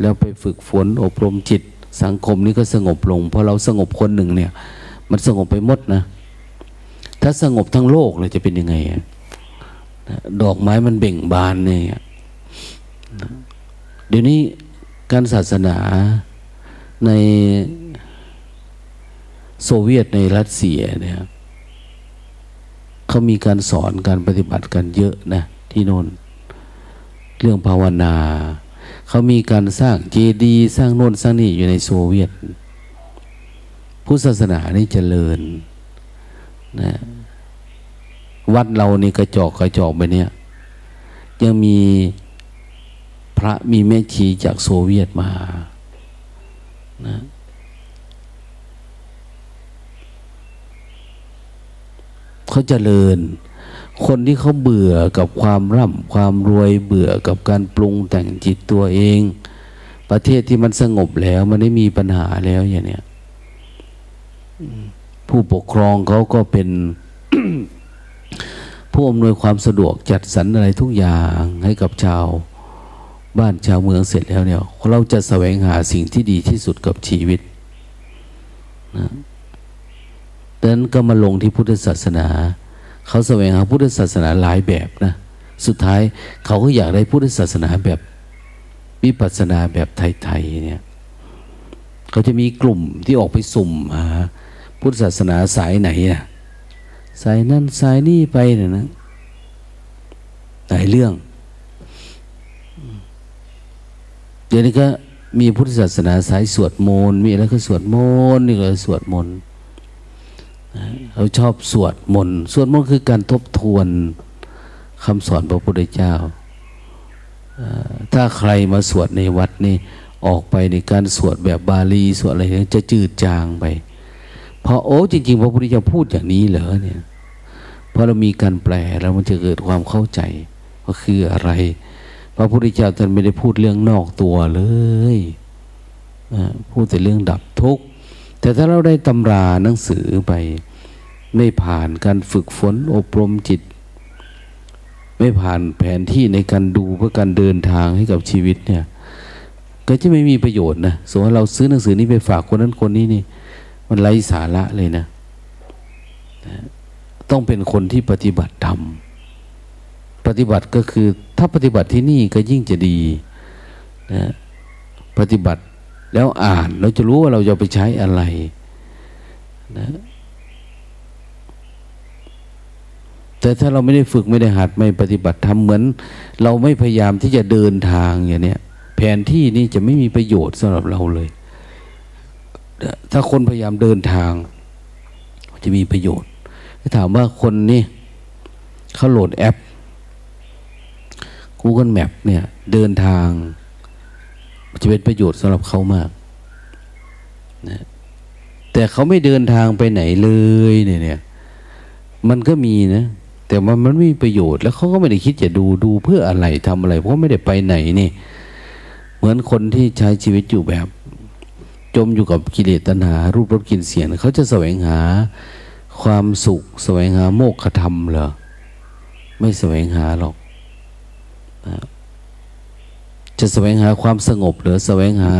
Speaker 1: แล้วไปฝึกฝนอบรมจิต สังคมนี้ก็สงบลงพอเราสงบคนหนึ่งเนี่ย มันสงบไปหมดนะ ถ้าสงบทั้งโลกเลยจะเป็นยังไงดอกไม้มันเบ่งบานเนี่ยเดี๋ยวนี้การศาสนา ในโซเวียตในรัสเซียเนี่ยเขามีการสอนการปฏิบัติกันเยอะนะที่โน่นเรื่องภาวนา เขามีการสร้างเจดีย์สร้างโน่นสร้างนี่อยู่ในโซเวียต พุทธศาสนานี่เจริญนะวัดเรานี่กระจอกกระจอกไปเนี่ย ยังมีพระมีแม่ชีจากโซเวียตมา นะเขาจเจริญ คนที่เขาเบื่อกับความร่ำความรวยเบื่อกับการปรุงแต่งจิตตัวเอง ประเทศที่มันสงบแล้ว มันไม่มีปัญหาแล้วอย่างเนี้ยผู้ปกครองเขาก็เป็นผู้อำนวยความสะดวกจัดสรรอะไรทุกอย่างให้กับชาว บ้านชาวเมืองเสร็จแล้วเนี่ย เราจะแสวงหาสิ่งที่ดีที่สุดกับชีวิตนะดังนั้นก็มาลงที่พุทธศาสนา เขาแสวงหาพุทธศาสนาหลายแบบนะสุดท้ายเขาก็อยากได้พุทธศาสนาแบบวิปัสสนาแบบไทยๆเนี่ยเขาจะมีกลุ่มที่ออกไปสุ่มหาพุทธศาสนาสายไหนนะสายนั่นสายนี่ไปนะนะหลายเรื่อง เดี๋ยวนี้ก็มีพุทธศาสนาสายสวดมนต์มีอะไรก็สวดมนต์นี่ก็สวดมนต์เขาชอบสวดมนต์สวดมนต์คือการทบทวนคำสอนพระพุทธเจ้า ถ้าใครมาสวดในวัดนี่ออกไปในการสวดแบบบาลีสวดอะไรจะจืดจางไปเพราะโอ้จริงๆพระพุทธเจ้าพูดอย่างนี้เหรอเนี่ยพอเรามีการแปลแล้วมันจะเกิดความเข้าใจว่าคืออะไร ระพุทธเจ้าท่านไม่ได้พูดเรื่องนอกตัวเลยพูดแต่เรื่องดับทุกข์แต่ถ้าเราได้ตำราหนังสือไป ไม่ผ่านการฝึกฝนอบรมจิต ไม่ผ่านแผนที่ในการดูเพื่อการเดินทางให้กับชีวิตเนี่ย ก็จะไม่มีประโยชน์นะสมมติเราซื้อหนังสือนี้ไปฝากคนนั้นคนนี้นี่ มันไร้สาระเลยนะต้องเป็นคนที่ปฏิบัติธรรมปฏิบัติก็คือ ถ้าปฏิบัติที่นี่ก็ยิ่งจะดีนะปฏิบัติแล้วอ่านเราจะรู้ว่าเราจะไปใช้อะไรนะแต่ถ้าเราไม่ได้ฝึกไม่ได้หัดไม่ปฏิบัติทำเหมือน เราไม่พยายามที่จะเดินทางอย่างเนี้ยแผนที่นี่จะไม่มีประโยชน์สำหรับเราเลย ถ้าคนพยายามเดินทาง จะมีประโยชน์ถามว่าคนนี่เขาโหลดแอป Google Map เนี่ยเดินทางจะเป็นประโยชน์สำหรับเขามากนะแต่เขาไม่เดินทางไปไหนเลยเนี่ยเนี่ยมันก็มีนะแต่มันมันไม่มีประโยชน์แล้วเขาก็ไม่ได้คิดจะดูดูเพื่ออะไรทำอะไร เพราะไม่ได้ไปไหนนี่ เหมือนคนที่ใช้ชีวิตอยู่แบบ จมอยู่กับกิเลสตัณหา รูปรสกลิ่นเสียง เขาจะแสวงหาความสุข แสวงหาโมกขธรรมเหรอไม่แสวงหาหรอก นะจะแสวงหาความสงบหรือแสวงหา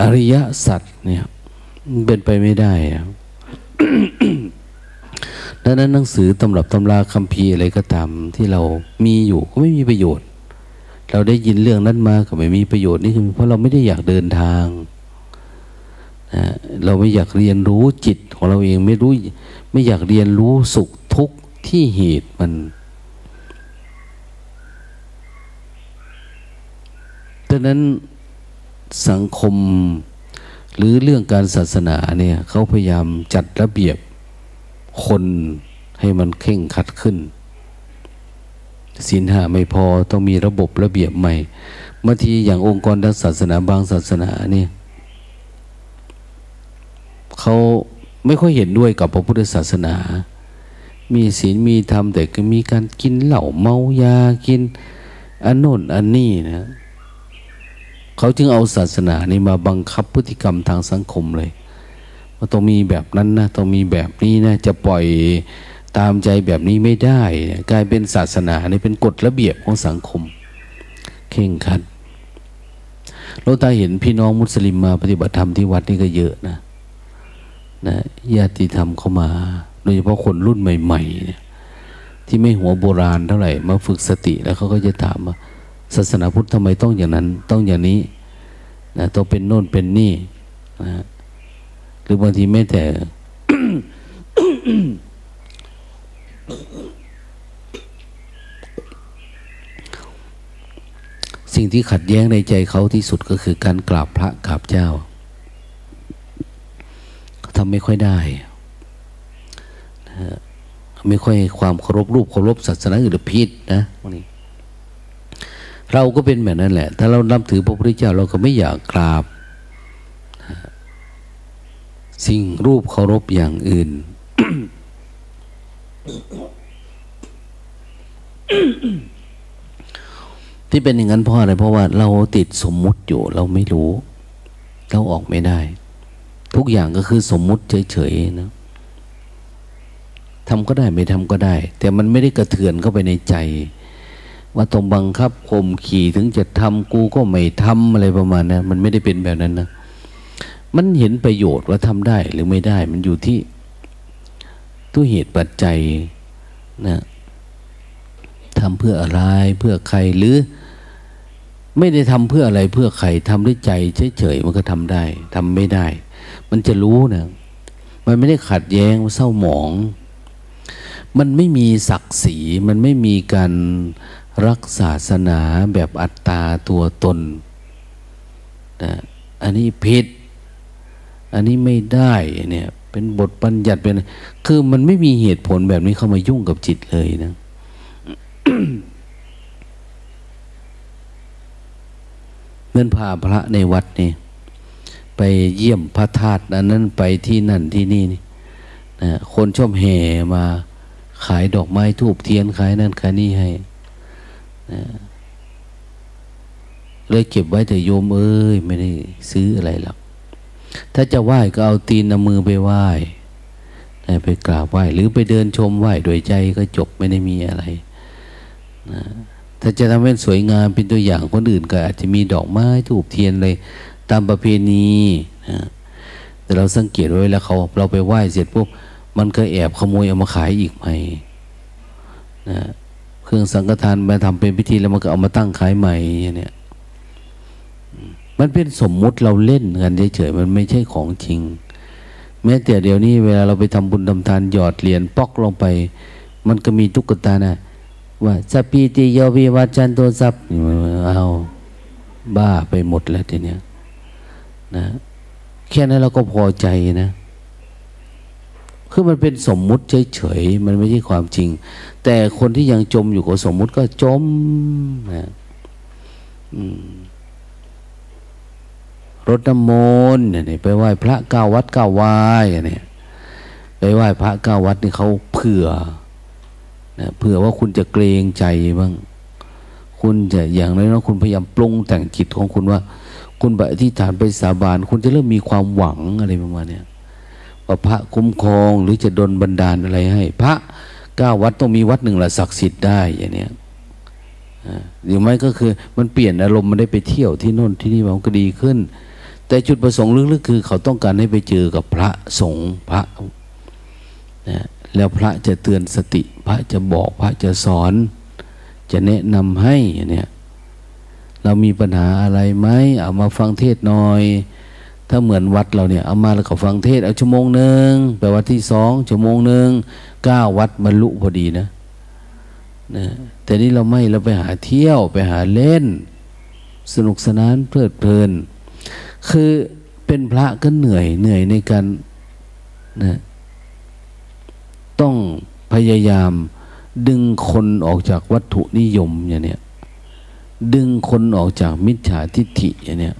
Speaker 1: อริยสัจเนี่ยเป็นไปไม่ได้ ดังนั้นหนังสือตำรับตำราคัมภีร์อะไรก็ตามที่เรามีอยู่ก็ไม่มีประโยชน์ เราได้ยินเรื่องนั้นมาก็ไม่มีประโยชน์นี่คือเพราะเราไม่ได้อยากเดินทางนะเราไม่อยากเรียนรู้จิตของเราเองไม่รู้ ไม่อยากเรียนรู้สุขทุกข์ที่เหตุมัน ดังนั้นสังคมหรือเรื่องการศาสนาเนี่ยเขาพยายามจัดระเบียบคนให้มันเข่งขัดขึ้นศีลห้าไม่พอต้องมีระบบระเบียบใหม่เมื่อทีอย่างองค์กรทางศาสนาบางศาสนาเนี่ยเขาไม่ค่อยเห็นด้วยกับพระพุทธศาสนา มีศีลมีธรรมแต่ก็มีการกินเหล้าเมายากินอันโน่นอันนี้นะ เขาจึงเอาศาสนานี่มาบังคับพฤติกรรมทางสังคมเลยว่าต้องมีแบบนั้นนะต้องมีแบบนี้นะจะปล่อยตามใจแบบนี้ไม่ได้ กลายเป็นศาสนานี่เป็นกฎระเบียบของสังคม เข่งขัดเราตาเห็นพี่น้องมุสลิมมาปฏิบัติธรรมที่วัดนี่ก็เยอะนะนะญาติธรรมเข้ามา โดยเฉพาะคนรุ่นใหม่ ๆ เนี่ย ที่ไม่หัวโบราณเท่าไหร่ มาฝึกสติแล้วเขาก็จะถามว่า ศาสนาพุทธทำไมต้องอย่างนั้น ต้องอย่างนี้นะต้องเป็นโน่นเป็นนี่นะหรือบางทีไม่แต่สิ่งที่ขัดแย้งในใจเขาที่สุดก็คือการกราบพระกราบเจ้าทำไม่ค่อยได้ไม่ค่อยความเคารพรูปเคารพศาสนาอื่นพิษนะวันนี้ เราก็เป็นแบบนั้นแหละ ถ้าเรานับถือพระพุทธเจ้าเราก็ไม่อยากกราบ สิ่งรูปเคารพอย่างอื่น ที่เป็นอย่างนั้นเพราะอะไร เพราะว่าเราติดสมมุติอยู่ เราไม่รู้เราออกไม่ได้ ทุกอย่างก็คือสมมุติเฉยๆนะทำก็ได้ไม่ทำก็ได้ แต่มันไม่ได้กระเทือนเข้าไปในใจ ว่าต้องบังคับข่มขี่ถึงจะทำกูก็ไม่ทำอะไรประมาณนะั้นมันไม่ได้เป็นแบบนั้นนะ มันเห็นประโยชน์ว่าทำได้หรือไม่ได้ มันอยู่ที่ตัวเหตุปัจจัยนะทำเพื่ออะไรเพื่อใครหรือ ไม่ได้ทำเพื่ออะไรเพื่อใครทำด้วยใจเฉยๆมันก็ทำได้ทำไม่ได้ มันจะรู้นะมันไม่ได้ขัดแย้งเศร้าหมอง มันไม่มีศักดิ์ศรีมันไม่มีการ รักศาสนาแบบอัตตาตัวตนนะอันนี้ผิด อันนี้ไม่ได้เนี่ยเป็นบทบัญญัติเป็น คือมันไม่มีเหตุผลแบบนี้เข้ามายุ่งกับจิตเลยนะเมื่อพาพระในวัดนี่ไปเยี่ยมพระธาตุนั้นนั้นไปที่นั่นที่นี่นี่นะคนชอบแห่มาขายดอกไม้ทูบเทียนขายนั่นขายนี่ให้ นะเลยเก็บไว้แต่โยมเอ้ยไม่ได้ซื้ออะไรหรอกถ้าจะไหว้ก็เอาตีนเอามือไปไหว้ไปกราบไหว้ หรือไปเดินชมไหว้โดยใจก็จบไม่ได้มีอะไรนะถ้าจะทำให้สวยงามเป็นตัวอย่างคนอื่นก็อาจจะมีดอกไม้ถูกเทียนเลย ตามประเพณีนะแต่เราสังเกตไว้แล้วเขาเราไปไหว้เสร็จปุ๊บมันก็แอบขโมยเอามาขายอีกไหมนะ เครื่องสังฆทานมาทำเป็นพิธีแล้วมันก็เอามาตั้งขายใหม่เนี่ย มันเป็นสมมุติเราเล่นกันเฉยๆมันไม่ใช่ของจริง แม้แต่เดี๋ยวนี้เวลาเราไปทำบุญทำทานหยอดเหรียญปอกลงไป มันก็มีตุ๊กตานะว่าสัพพีติโยวิวัจันโตสัพเอาบ้าไปหมดแล้วทีเนี้ยนะแค่นั้นเราก็พอใจนะ คือมันเป็นสมมุติเฉยๆ มันไม่ใช่ความจริง แต่คนที่ยังจมอยู่กับสมมุติก็จมนะรดน้ำมนต์เนี่ยไปไหว้พระเก้าวัดเก้าวายเนี่ยไปไหว้พระเก้าวัดนี่เขาเผื่อนะเผื่อว่าคุณจะเกรงใจบ้าง คุณจะอย่างน้อยๆคุณพยายามปรุงแต่งจิตของคุณว่า คุณไปที่ฐานไปสาบาน คุณจะเริ่มมีความหวังอะไรประมาณนี้ ว่าพระคุ้มครองหรือจะดลบันดาลอะไรให้ พระเก้าวัดต้องมีวัดหนึ่งละศักดิ์สิทธิ์ได้อย่างเนี้ยหรือไม่ก็คือมันเปลี่ยนอารมณ์มันได้ไปเที่ยวที่โน่นที่นี่มันก็ดีขึ้น แต่จุดประสงค์ลึกๆคือ เขาต้องการให้ไปเจอกับพระสงฆ์พระนะแล้วพระจะเตือนสติ พระจะบอกพระจะสอน จะแนะนำให้เนี่ยเรามีปัญหาอะไรไหมเอามาฟังเทศหน่อย ถ้าเหมือนวัดเราเนี่ยเอามาแล้วก็ฟังเทศเอาชั่วโมงหนึ่งไปวัดที่สองชั่วโมงหนึ่งเก้าวัดบรรลุพอดีนะนะแต่นี่เราไม่เราไปหาเที่ยวไปหาเล่น สนุกสนานเพลิดเพลิน คือเป็นพระก็เหนื่อยเหนื่อยในการนะต้องพยายามดึงคนออกจากวัตถุนิยมอย่างเนี้ยดึงคนออกจากมิจฉาทิฏฐิอย่างเนี้ย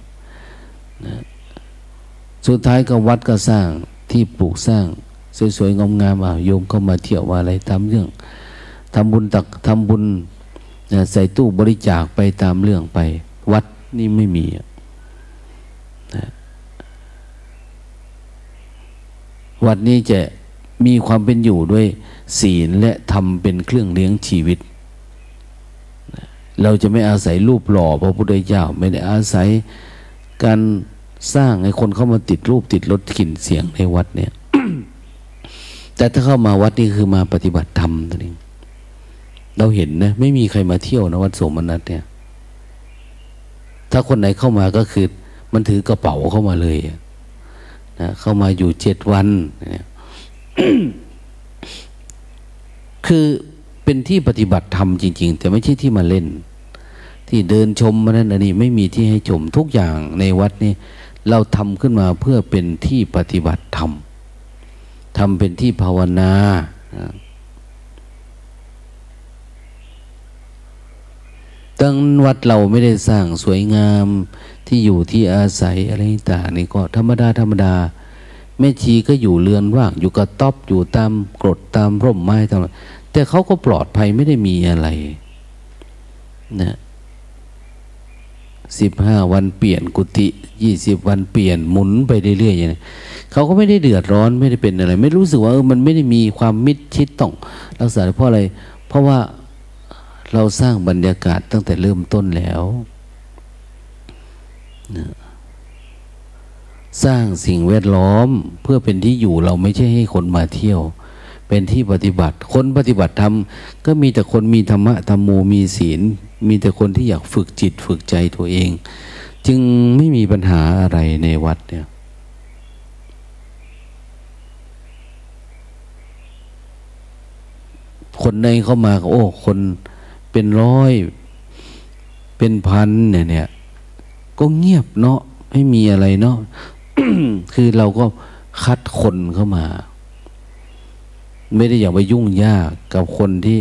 Speaker 1: นะ สุดท้ายก็วัดก็สร้างที่ปลูกสร้าง สวยๆงามๆอะโยมเข้ามาเที่ยวว่าอะไรตาเรื่องทำบุญตักทำบุญใส่ตู้บริจาคไปตามเรื่องไป วัดนี่ไม่มีอะวัดนี้จะมีความเป็นอยู่ด้วยศีลและทำเป็นเครื่องเลี้ยงชีวิต เราจะไม่อาศัยรูปหล่อพระพุทธเจ้าไม่ได้อาศัยการ สร้างให้คนเข้ามาติดรูปติดรถกลิ่นเสียงในวัดเนี่ย แต่ถ้าเข้ามาวัดนี่คือมาปฏิบัติธรรมตัวนี้เราเห็นนะไม่มีใครมาเที่ยวนะวัดโสมนัสเนี่ย ถ้าคนไหนเข้ามาก็คือ มันถือกระเป๋าเข้ามาเลยนะเข้ามาอยู่เจ็ดวันนะคือเป็นที่ปฏิบัติธรรมจริง ๆ แต่ไม่ใช่ที่มาเล่น ที่เดินชมมานั่นอันนี้ไม่มีที่ให้ชมทุกอย่างในวัดนี้ เราทำขึ้นมาเพื่อเป็นที่ปฏิบัติธรรมทำเป็นที่ภาวนาตั้งวัดเราไม่ได้สร้างสวยงามที่อยู่ที่อาศัยอะไรต่างนี่ก็ธรรมดาธรรมดาแม่ชีก็อยู่เรือนว่าง อยู่กระต๊อบอยู่ตามกรดตามร่มไม้ตามแต่เขาก็ปลอดภัยไม่ได้มีอะไรนะ สิบห้าวันเปลี่ยนกุฏิยี่สิบวันเปลี่ยนหมุนไปเรื่อยๆอย่างนี้เขาก็ไม่ได้เดือดร้อนไม่ได้เป็นอะไร ไม่รู้สึกว่าเออมันไม่ได้มีความมิดชิดต้องรักษาเพราะอะไร เพราะว่าเราสร้างบรรยากาศตั้งแต่เริ่มต้นแล้วนะสร้างสิ่งแวดล้อมเพื่อเป็นที่อยู่เราไม่ใช่ให้คนมาเที่ยว เป็นที่ปฏิบัติ คนปฏิบัติธรรมก็มีแต่คนมีธรรมะธรรมโมมีศีล มีแต่คนที่อยากฝึกจิตฝึกใจตัวเอง จึงไม่มีปัญหาอะไรในวัดเนี่ย คนในเข้ามาโอ้ คนเป็นร้อย เป็นพันเนี่ยเนี่ย ก็เงียบเนาะไม่มีอะไรเนาะคือเราก็คัดคนเข้ามา ไม่ได้อยากไปยุ่งยากกับคนที่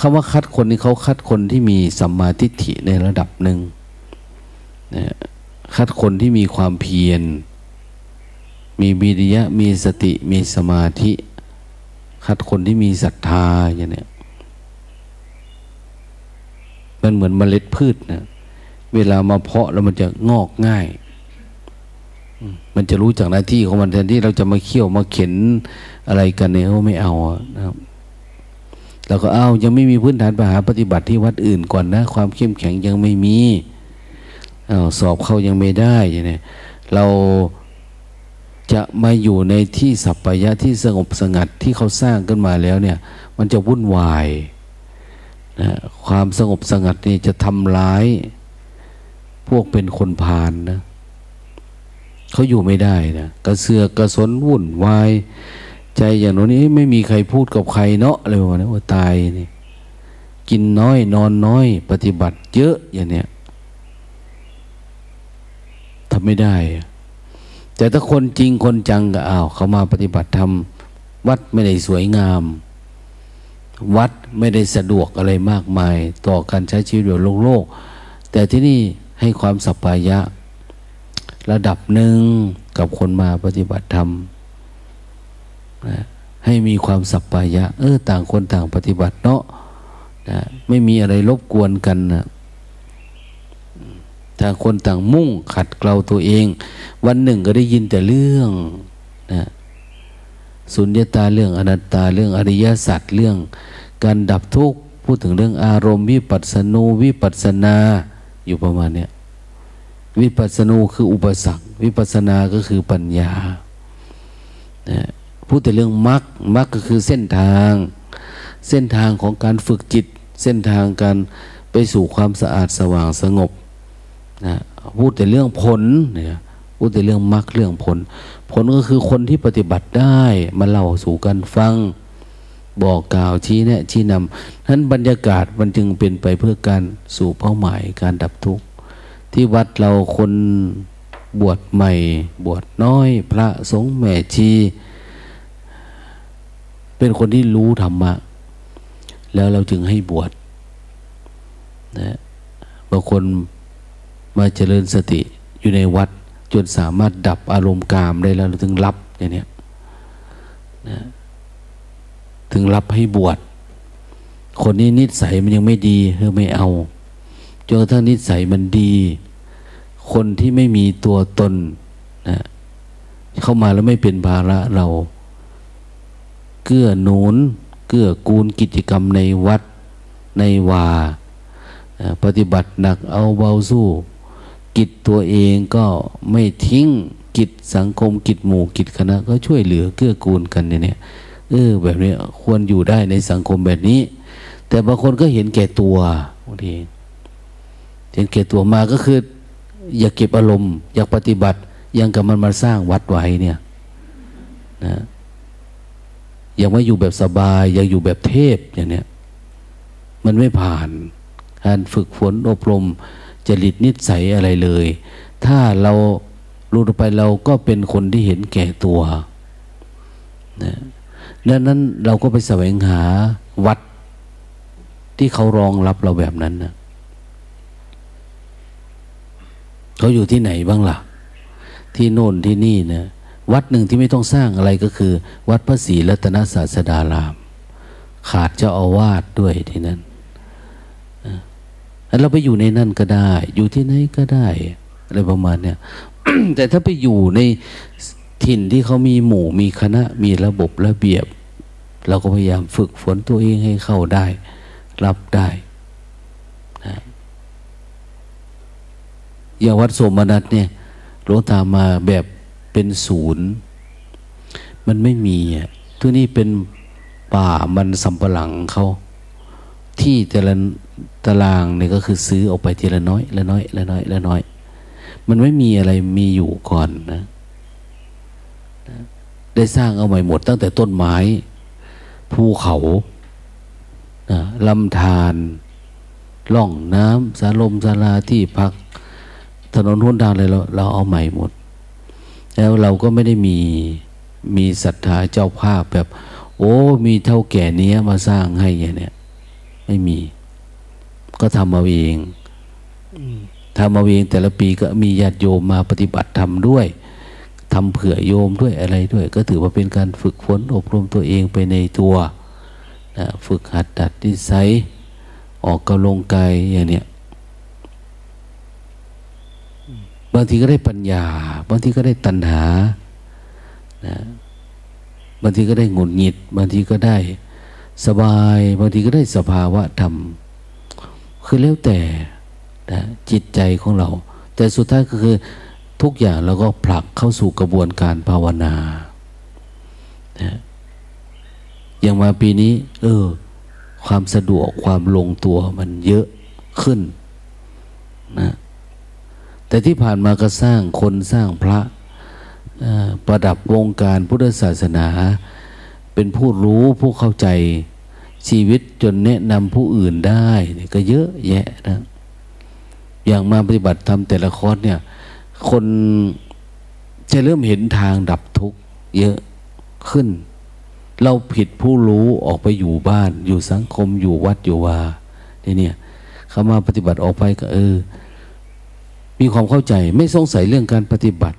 Speaker 1: คำว่าคัดคนนี่เขาคัดคนที่มีสัมมาทิฏฐิในระดับหนึ่งนะคัดคนที่มีความเพียร มีบิริยะ มีสติ มีสมาธิ คัดคนที่มีศรัทธาอย่างเนี้ยมันเหมือนเมล็ดพืชนะ เวลามาเพาะแล้วมันจะงอกง่าย มันจะรู้จากหน้าที่ของมันแทนที่เราจะมาเคี่ยวมาเข็นอะไรกันเนี่ยเขาไม่เอานะครับ เราก็เอายังไม่มีพื้นฐานปหาปฏิบัติที่วัดอื่นก่อนนะ ความเข้มแข็งยังไม่มีอาสอบเข้ายังไม่ได้อย่างนี้เราจะมาอยู่ในที่สัปปายะที่สงบสงัดที่เขาสร้างขึ้นมาแล้วเนี่ย มันจะวุ่นวายนะความสงบสงัดนี่จะทำร้าย พวกเป็นคนพาลนนะเขาอยู่ไม่ได้นะกระเสือกกระสนวุ่นวาย ใจอย่างนี้ไม่มีใครพูดกับใครเนาะอะไรประมาณนี้ว่าตายนี่กินน้อยนอนน้อย ปฏิบัติเยอะอย่างเนี้ยทำไม่ได้ แต่ถ้าคนจริงคนจังก็อ้าวเขามาปฏิบัติธรรมวัดไม่ได้สวยงาม วัดไม่ได้สะดวกอะไรมากมาย ต่อการใช้ชีวิตแบบโลกโลก แต่ที่นี่ให้ความสัพพายะ ระดับหนึ่งกับคนมาปฏิบัติธรรม นะให้มีความสัปปายะ เออ ต่างคนต่างปฏิบัติเนาะนะไม่มีอะไรรบกวนกันนะต่างคนต่างมุ่งขัดเกลาตัวเอง วันหนึ่งก็ได้ยินแต่เรื่องนะสุญญตาเรื่องอนัตตาเรื่องอริยสัจเรื่อง การดับทุกข์พูดถึงเรื่องอารมณ์ วิปัสสนูวิปัสสนาอยู่ประมาณเนี้ยวิปัสสนูคืออุปสรรค วิปัสสนาก็คือปัญญานะ พูดแต่เรื่องมรรคมรรคก็คือเส้นทาง เส้นทางของการฝึกจิต เส้นทางการไปสู่ความสะอาดสว่างสงบนะพูดแต่เรื่องผลเนี่ยพูดแต่เรื่องมรรคเรื่องผล ผลก็คือคนที่ปฏิบัติได้มาเล่าสู่กันฟัง บอกกล่าวชี้แนะชี้นำนั้นบรรยากาศมันจึงเป็นไปเพื่อการสู่เป้าหมายการดับทุกข์ที่วัดเราคนบวชใหม่ บวชน้อย พระสงฆ์แม่ชี เป็นคนที่รู้ธรรมะ แล้วเราจึงให้บวชนะบางคนมาเจริญสติอยู่ในวัด จนสามารถดับอารมณ์กามได้แล้วถึงรับอย่างนี้นะถึงรับให้บวชคนนี้นิสัยมันยังไม่ดีเฮ้ไม่เอาจนกระทั่งนิสัยมันดี คนที่ไม่มีตัวตนนะเข้ามาแล้วไม่เป็นภาระเรา เกื้อหนุน เกื้อกูลกิจกรรมในวัดในวา ปฏิบัติหนักเอาเบาสู้ กิจตัวเองก็ไม่ทิ้งกิจสังคมกิจหมู่กิจคณะ ก็ช่วยเหลือเกื้อกูลกันเนี่ยเออแบบนี้ควรอยู่ได้ในสังคมแบบนี้ แต่บางคนก็เห็นแก่ตัวบางทีเห็นแก่ตัวมาก็คือ อยากเก็บอารมณ์ อยากปฏิบัติยังกับมันมาสร้างวัดไว้เนี่ยนะ ยากมาอยู่แบบสบายอยากอยู่แบบเทพอย่างเนี้ยมันไม่ผ่านการฝึกฝนอบรมจริตนิสัยอะไรเลย ถ้าเรารู้ไปเราก็เป็นคนที่เห็นแก่ตัวนะดังนั้นเราก็ไปแสวงหาวัดที่เขารองรับเราแบบนั้นนะเขาอยู่ที่ไหนบ้างล่ะ ที่โน่นที่นี่นะ วัดหนึ่งที่ไม่ต้องสร้างอะไรก็คือ วัดพระศรีรัตนศาสดาราม ขาดเจ้าอาวาสด้วยที่นั่นเราไปอยู่ในนั่นก็ได้ อยู่ที่ไหนก็ได้อะไรประมาณเนี้ยแต่ถ้าไปอยู่ในถิ่นที่เขามีหมู่มีคณะมีระบบระเบียบ เราก็พยายามฝึกฝนตัวเองให้เข้าได้ รับได้นะอย่างวัดสมนัตเนี่ยหลวงตามาแบบ เป็นศูนย์ มันไม่มีอะทุกนี่เป็นป่ามันสำปะหลังเขาที่แต่ละตารางเนี่ยก็คือซื้อออกไปทีละน้อยละน้อยละน้อยละน้อย มันไม่มีอะไรมีอยู่ก่อนนะ ได้สร้างเอาใหม่หมดตั้งแต่ต้นไม้ ภูเขาลำธารล่องน้ำสาลมสาลาที่พัก ถนนทุนทางเลยเราเราเอาใหม่หมด แล้วเราก็ไม่ได้มีมีศรัทธาเจ้าภาพแบบ โอ้มีเท่าแก่เนี้ยมาสร้างให้อย่างเนี้ยไม่มี ก็ทำมาเองทำมาเองแต่ละปีก็มีญาติโยมมาปฏิบัติทำด้วยทำเผื่อโยมด้วยอะไรด้วย ก็ถือว่าเป็นการฝึกฝนอบรมตัวเองไปในตัวนะฝึกหัดดัดนิสัยออกกำลังกายอย่างเนี้ย บางทีก็ได้ปัญญา บางทีก็ได้ตัณหานะบางทีก็ได้งุนหงิด บางทีก็ได้สบาย บางทีก็ได้สภาวะธรรม คือแล้วแต่นะจิตใจของเรา แต่สุดท้ายก็คือทุกอย่างเราก็ผลักเข้าสู่กระบวนการภาวนานะอย่างมาปีนี้ เออ ความสะดวกความลงตัวมันเยอะขึ้นนะ แต่ที่ผ่านมาก็สร้างคนสร้างพระประดับวงการพุทธศาสนา เป็นผู้รู้ผู้เข้าใจชีวิตจนแนะนำผู้อื่นได้นี่ก็เยอะแยะนะอย่างมาปฏิบัติธรรมแต่ละคอร์สเนี่ย คนจะเริ่มเห็นทางดับทุกข์เยอะขึ้น เราผิดผู้รู้ออกไปอยู่บ้าน อยู่สังคมอยู่วัดอยู่วาเนี่ยเขามาปฏิบัติออกไปก็เออ มีความเข้าใจไม่สงสัยเรื่องการปฏิบัติ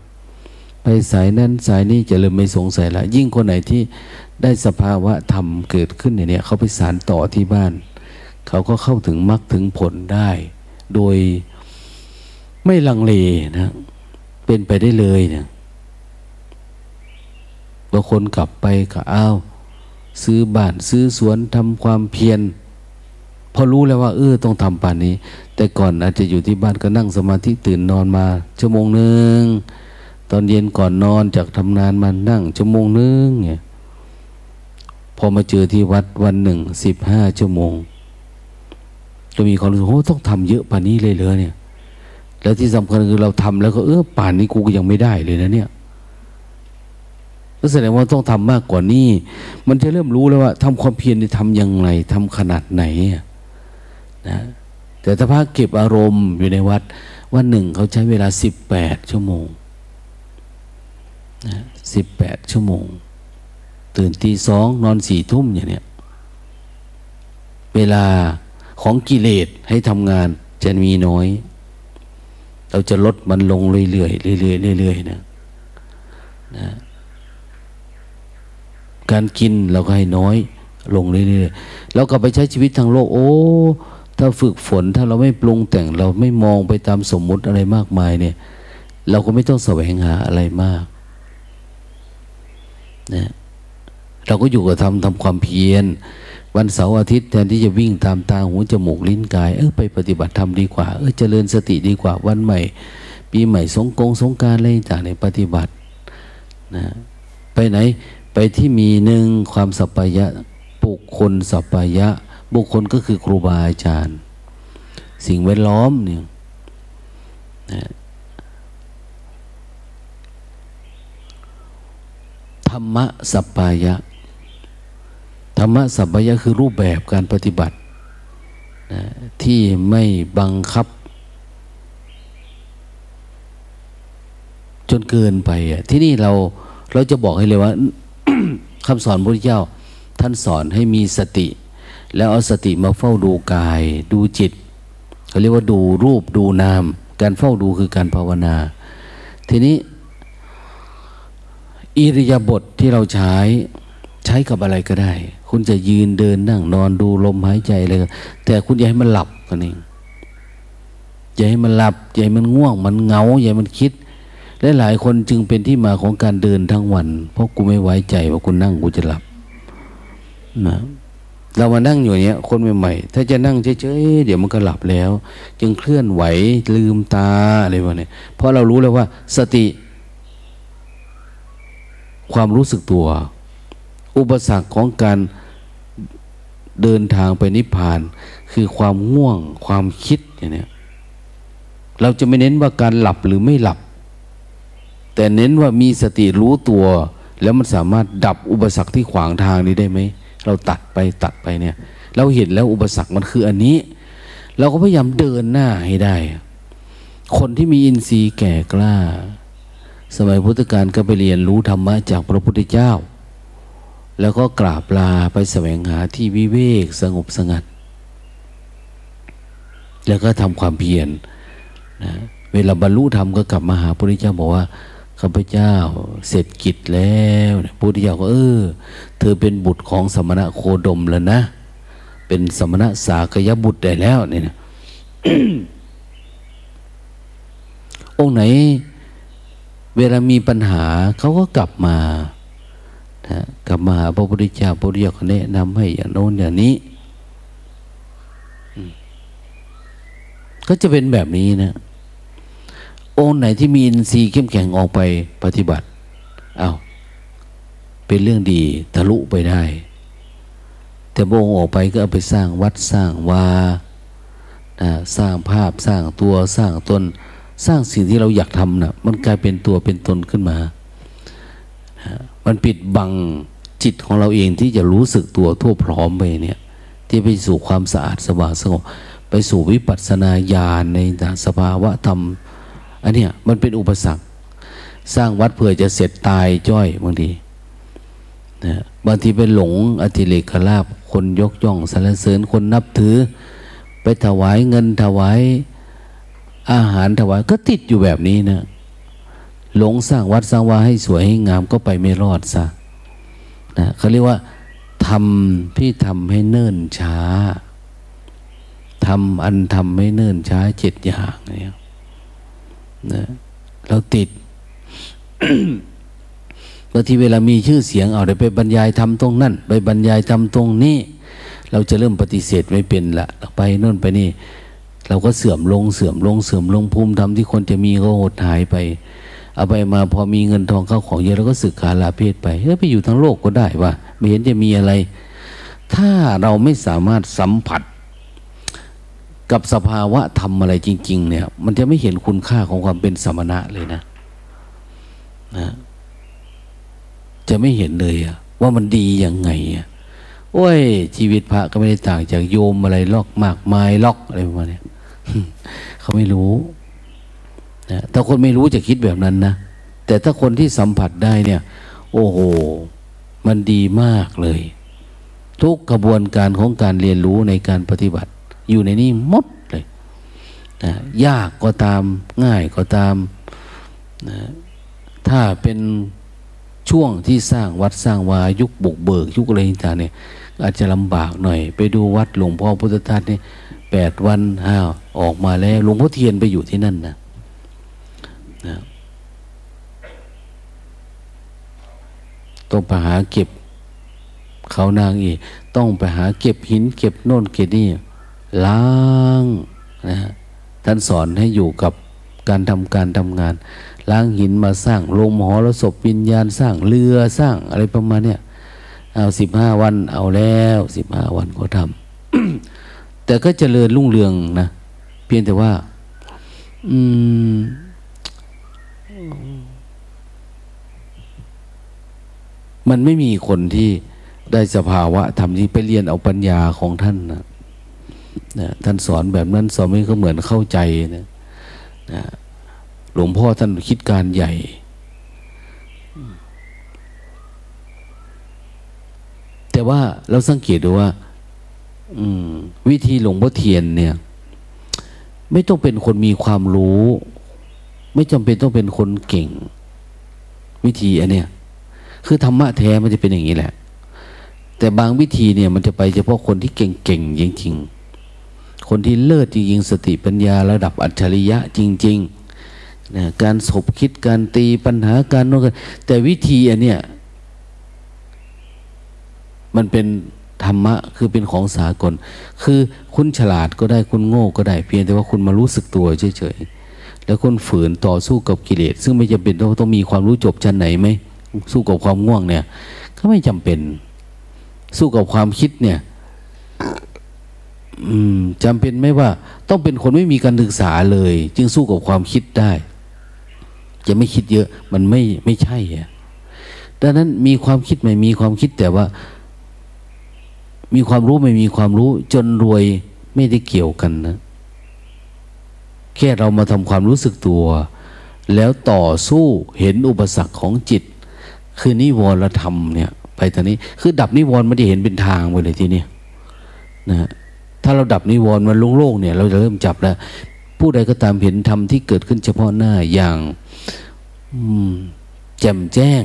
Speaker 1: ไปสายนั้นสายนี้จะเริ่มไม่สงสัยละ ยิ่งคนไหนที่ได้สภาวะธรรมเกิดขึ้นเนี่ยเขาไปสารต่อที่บ้าน เขาก็เข้าถึงมรรคถึงผลได้ โดยไม่ลังเลนะ เป็นไปได้เลยเนี่ยบางคนกลับไปก็อ้าวซื้อบ้านซื้อสวนทำความเพียร พอรู้แล้วว่าเออต้องทำป่านนี้ แต่ก่อนอาจจะอยู่ที่บ้านก็นั่งสมาธิตื่นนอนมา ชั่วโมงหนึ่งตอนเย็นก่อนนอนจากทำงานมานั่งชั่วโมงหนึ่งเนี่ยพอมาเจอที่วัดวันหนึ่งสิบห้าชั่วโมง ก็มีความรู้สึกโอ้ต้องทำเยอะป่านนี้เลยเลยเนี่ย แล้วที่สำคัญคือเราทำแล้วก็เออป่านนี้กูก็ยังไม่ได้เลยนะเนี่ยก็แสดงว่าต้องทำมากกว่านี้ มันจะเริ่มรู้แล้วว่าทำความเพียรนี่ทำยังไงทำขนาดไหน นะแต่ถ้าพระเก็บอารมณ์อยู่ในวัด วันหนึ่งเขาใช้เวลาสิบแปดชั่วโมงสิบแปดชั่วโมง ตื่นตีสองนอนสี่ทุ่มอย่างเนี้ยเวลาของกิเลสให้ทำงานจะมีน้อย เราจะลดมันลงเรื่อยๆเรื่อยๆเรื่อยๆนะนะการกินเราก็ให้น้อย ลงเรื่อยๆเราก็ไปใช้ชีวิตทางโลก โอ้ ถ้าฝึกฝนถ้าเราไม่ปรุงแต่งเราไม่มองไปตามสมมุติอะไรมากมายเนี่ย เราก็ไม่ต้องแสวงหาอะไรมากนะเราก็อยู่กับทำทำความเพียร วันเสาร์อาทิตย์แทนที่จะวิ่งตามตาหูจมูกลิ้นกายเออไปปฏิบัติธรรมดีกว่าเออเจริญสติดีกว่าวันใหม่ ปีใหม่สงกงสงการอะไรต่างในปฏิบัตินะไปไหนไปที่มีหนึ่งความสัพยะบุคคลสัพยะ บุคคลก็คือครูบาอาจารย์ สิ่งแวดล้อมเนี่ยนะรรมะสัพพายะ ธรรมะสัพพายะคือรูปแบบการปฏิบัตินะที่ไม่บังคับ จนเกินไปอะที่นี่เราเราจะบอกให้เลยว่าคำสอนพระพุทธเจ้า ท่านสอนให้มีสติ แล้วเอาสติมาเฝ้าดูกาย ดูจิตเขาเรียกว่าดูรูปดูนาม การเฝ้าดูคือการภาวนา ทีนี้ อิริยาบถทที่เราใช้ใช้กับอะไรก็ได้ คุณจะยืนเดินนั่งนอนดูลมหายใจอะไรแต่คุณอย่าให้มันหลับกันเองอย่าให้มันหลับอย่าให้มันง่วง มันเงาอย่าให้มันคิดและหลายคนจึงเป็นที่มาของการเดินทั้งวัน เพราะกูไม่ไว้ใจว่าคุณนั่งกูจะหลับนะ เรามานั่งอยู่เนี้ยคนใหม่ๆถ้าจะนั่งเฉยๆเดี๋ยวมันก็หลับแล้ว จึงเคลื่อนไหวลืมตาอะไรวะเนี่ยเพราะเรารู้แล้วว่า สติ ความรู้สึกตัว อุปสรรคของการเดินทางไปนิพพาน คือความง่วง ความคิดอย่างนี้เราจะไม่เน้นว่าการหลับหรือไม่หลับ แต่เน้นว่ามีสติรู้ตัว แล้วมันสามารถดับอุปสรรคที่ขวางทางนี้ได้ไหม เราตัดไปตัดไปเนี่ย เราเห็นแล้วอุปสรรคมันคืออันนี้ เราก็พยายามเดินหน้าให้ได้ คนที่มีอินทรีย์แก่กล้า สมัยพุทธกาลก็ไปเรียนรู้ธรรมะจากพระพุทธเจ้า แล้วก็กราบลาไปแสวงหาที่วิเวกสงบสงัด แล้วก็ทำความเพียรนะเวลาบรรลุธรรมก็กลับมาหาพระพุทธเจ้าบอกว่า ข้าพเจ้าเสร็จกิจแล้วพุทธเจ้าก็เออ เธอเป็นบุตรของสมณะโคดมแล้วนะ เป็นสมณะสากยบุตรได้แล้วเนี่ยนะองค์ไหน เวลามีปัญหาเขาก็กลับมานะกลับมาหาพระพุทธเจ้าพระพุทธเจ้าแนะนำให้อย่างโน้นอย่างนี้ ก็จะเป็นแบบนี้นะ องค์ไหนที่มีอินทรีย์เข้มแข็งออกไปปฏิบัติเอาเป็นเรื่องดีทะลุไปได้ แต่พระองค์ออกไปก็เอาไปสร้างวัดสร้างวานะสร้างภาพสร้างตัวสร้างตน สร้างสิ่งที่เราอยากทำนะมันกลายเป็นตัวเป็นตนขึ้นมามันปิดบังจิตของเราเองที่จะรู้สึกตัวทั่วพร้อมไปเนี่ย ที่ไปสู่ความสะอาดสว่างสงบไปสู่วิปัสสนาญาณในสภาวะธรรม อันเนี้ยมันเป็นอุปสรรค สร้างวัดเพื่อจะเสร็จตายจ้อยบางทีนะบางทีเป็นหลงอธิเลกลาบคนยกย่องสรรเสริญคนนับถือ ไปถวายเงินถวายอาหารถวายก็ติดอยู่แบบนี้นะหลงสร้างวัดสร้างวาให้สวยให้งามก็ไปไม่รอดซะนะเขาเรียกว่าทำพี่ทำให้เนิ่นช้าทำอันทำให้เนิ่นช้าเจ็ดอย่างเนี่ย นะเราติดบางทีเวลามีชื่อเสียงเอาเดี๋ยวไปบรรยายทำตรงนั่นไปบรรยายทำตรงนี้ เราจะเริ่มปฏิเสธไม่เป็นละไปนู่นไปนี่ เราก็เสื่อมลงเสื่อมลงเสื่อมลงภูมิธรรมที่คนจะมีก็หดหายไป เอาไปมาพอมีเงินทองเข้าของเยอะเราก็สึกขาลาเพศไปเฮ้ยไปอยู่ทั้งโลกก็ได้ว่าไม่เห็นจะมีอะไร ถ้าเราไม่สามารถสัมผัส กับสภาวะทำอะไรจริง ๆ เนี่ย มันจะไม่เห็นคุณค่าของความเป็นสมณะเลยนะนะจะไม่เห็นเลยว่ามันดียังไงอะโอ้ย ชีวิตพระก็ไม่ได้ต่างจากโยมอะไรลอกมากมายล็อกอะไรประมาณนี้เขาไม่รู้นะถ้าคนไม่รู้จะคิดแบบนั้นนะแต่ถ้าคนที่สัมผัสได้เนี่ย โอ้โห มันดีมากเลย ทุกกระบวนการของการเรียนรู้ในการปฏิบัติ อยู่ในนี้หมดเลยนะยากก็ตามง่ายก็ตามนะถ้าเป็นช่วงที่สร้างวัดสร้างวายุคบุกเบิก ยุคอะไรต่างเนี่ย อาจจะลำบากหน่อย ไปดูวัดหลวงพ่อพุทธทาสนี่แปดวันห้าออกมาแล้วหลวงพ่อเทียนไปอยู่ที่นั่นนะนะต้องไปหาเก็บเขานางอีก ต้องไปหาเก็บหิน เก็บโน่นเก็บนี่ ล้างนะท่านสอนให้อยู่กับการทำการทำงาน ล้างหินมาสร้างโรงหอรศพวิญญาณสร้างเรือสร้างอะไรประมาณเนี้ยเอาสิบห้าวันเอาแล้วสิบห้าวันก็ทำแต่ก็เจริญรุ่งเรืองนะเพียงแต่ว่า อืมมันไม่มีคนที่ได้สภาวะทำที่ไปเรียนเอาปัญญาของท่านนะ นะท่านสอนแบบนั้นสอนไม่ก็เหมือนเข้าใจนะนะหลวงพ่อท่านคิดการใหญ่ แต่ว่าเราสังเกตดูว่าวิธีหลวงพ่อเทียนเนี่ย ไม่ต้องเป็นคนมีความรู้ ไม่จำเป็นต้องเป็นคนเก่ง วิธีอันเนี้ยคือธรรมะแท้มันจะเป็นอย่างนี้แหละ แต่บางวิธีเนี่ยมันจะไปเฉพาะคนที่เก่งๆจริงๆ คนที่เลิศจริงๆ สติปัญญาระดับอัจฉริยะจริงๆนะการสบคิดการตีปัญหาการโน้นแต่วิธีอันเนี้ยมันเป็นธรรมะคือเป็นของสากล คือคุณฉลาดก็ได้คุณโง่ก็ได้ เพียงแต่ว่าคุณมารู้สึกตัวเฉยๆแล้วคุณฝืนต่อสู้กับกิเลสซึ่งไม่จำเป็นต้องต้องมีความรู้จบชั้นไหนไหมสู้กับความง่วงเนี่ย ก็ไม่จำเป็น สู้กับความคิดเนี่ย จำเป็นไหมว่า ต้องเป็นคนไม่มีการศึกษาเลย จึงสู้กับความคิดได้ จะไม่คิดเยอะ มันไม่ไม่ใช่อะดังนั้นมีความคิดไม่มีความคิดแต่ว่า มีความรู้ไม่มีความรู้ จนรวยไม่ได้เกี่ยวกันนะแค่เรามาทำความรู้สึกตัว แล้วต่อสู้เห็นอุปสรรคของจิต คือนิวรธรรมเนี่ย ไปทางนี้ คือดับนิวรณ์ไม่ได้เห็นเป็นทางไปเลยทีนี้นะ ถ้าเราดับนิวรณ์มันโล่งๆเนี่ย เราจะเริ่มจับแล้ว ผู้ใดก็ตามเห็นธรรมที่เกิดขึ้นเฉพาะหน้าอย่างแจ่มแจ้ง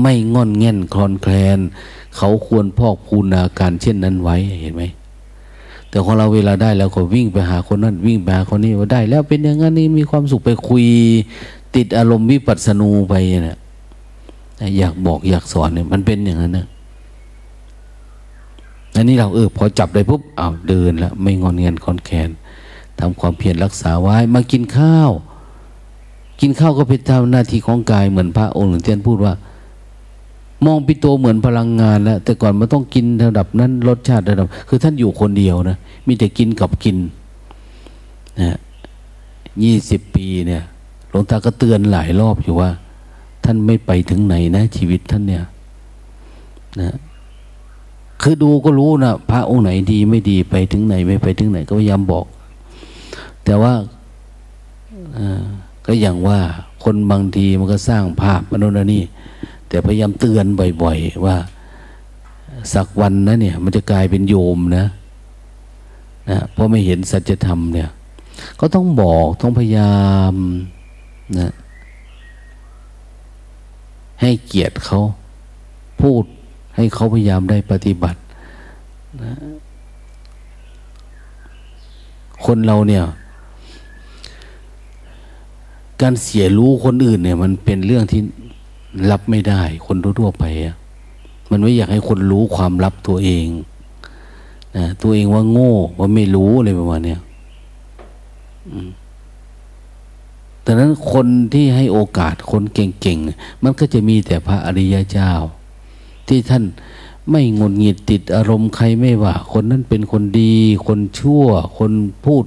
Speaker 1: ไม่งอนแง่นคลอนแคลน เขาควรพอกพูนาการเช่นนั้นไว้เห็นไหมแต่ของเราเวลาได้แล้วก็วิ่งไปหาคนนั้นวิ่งไปหาคนนี้ว่าได้ แล้วเป็นอย่างนั้นนี่มีความสุขไปคุย ติดอารมณ์วิปัสสนูไปเนี่ยอยากบอกอยากสอนเนี่ยมันเป็นอย่างนั้นนะ อันนี้เราเออพอจับได้ปุ๊บอ้าวเดินแล้วไม่งอนเงียนคอนแคนทำความเพียรรักษาไว้มากินข้าว กินข้าวก็เป็นทำหน้าที่ของกายเหมือนพระองค์หลวงเทียนพูดว่า มองปิโตเหมือนพลังงานแล้วแต่ก่อนมันต้องกินระดับนั้นรสชาติระดับ คือท่านอยู่คนเดียวนะมีแต่กินกับกินนะยี่สิบปีเนี่ยหลวงตาก็เตือนหลายรอบอยู่ว่า ท่านไม่ไปถึงไหนนะ ชีวิตท่านเนี่ยนะ คือดูก็รู้นะพระองค์ไหนดีไม่ดีไปถึงไหน ไม่ไปถึงไหนก็พยายามบอก แต่ว่าก็อย่างว่าคนบางทีมันก็สร้างภาพมโนนี่ แต่พยายามเตือนบ่อย ๆ ว่า สักวันนะเนี่ย มันจะกลายเป็นโยมนะนะเพราะไม่เห็นสัจธรรมเนี่ย ก็ต้องบอกต้องพยายามนะให้เกียรติเขาพูด ให้เขาพยายามได้ปฏิบัตินะคนเราเนี่ย การเสียรู้คนอื่นเนี่ย มันเป็นเรื่องที่รับไม่ได้ คนทั่วไปอะมันไม่อยากให้คนรู้ความลับตัวเองนะตัวเองว่าโง่ว่าไม่รู้อะไรประมาณนี้แต่นั้นคนที่ให้โอกาสคนเก่งๆ มันก็จะมีแต่พระอริยเจ้า ที่ท่านไม่งนหงิดติดอารมณ์ใครไม่ว่า คนนั้นเป็นคนดี คนชั่ว คนพูด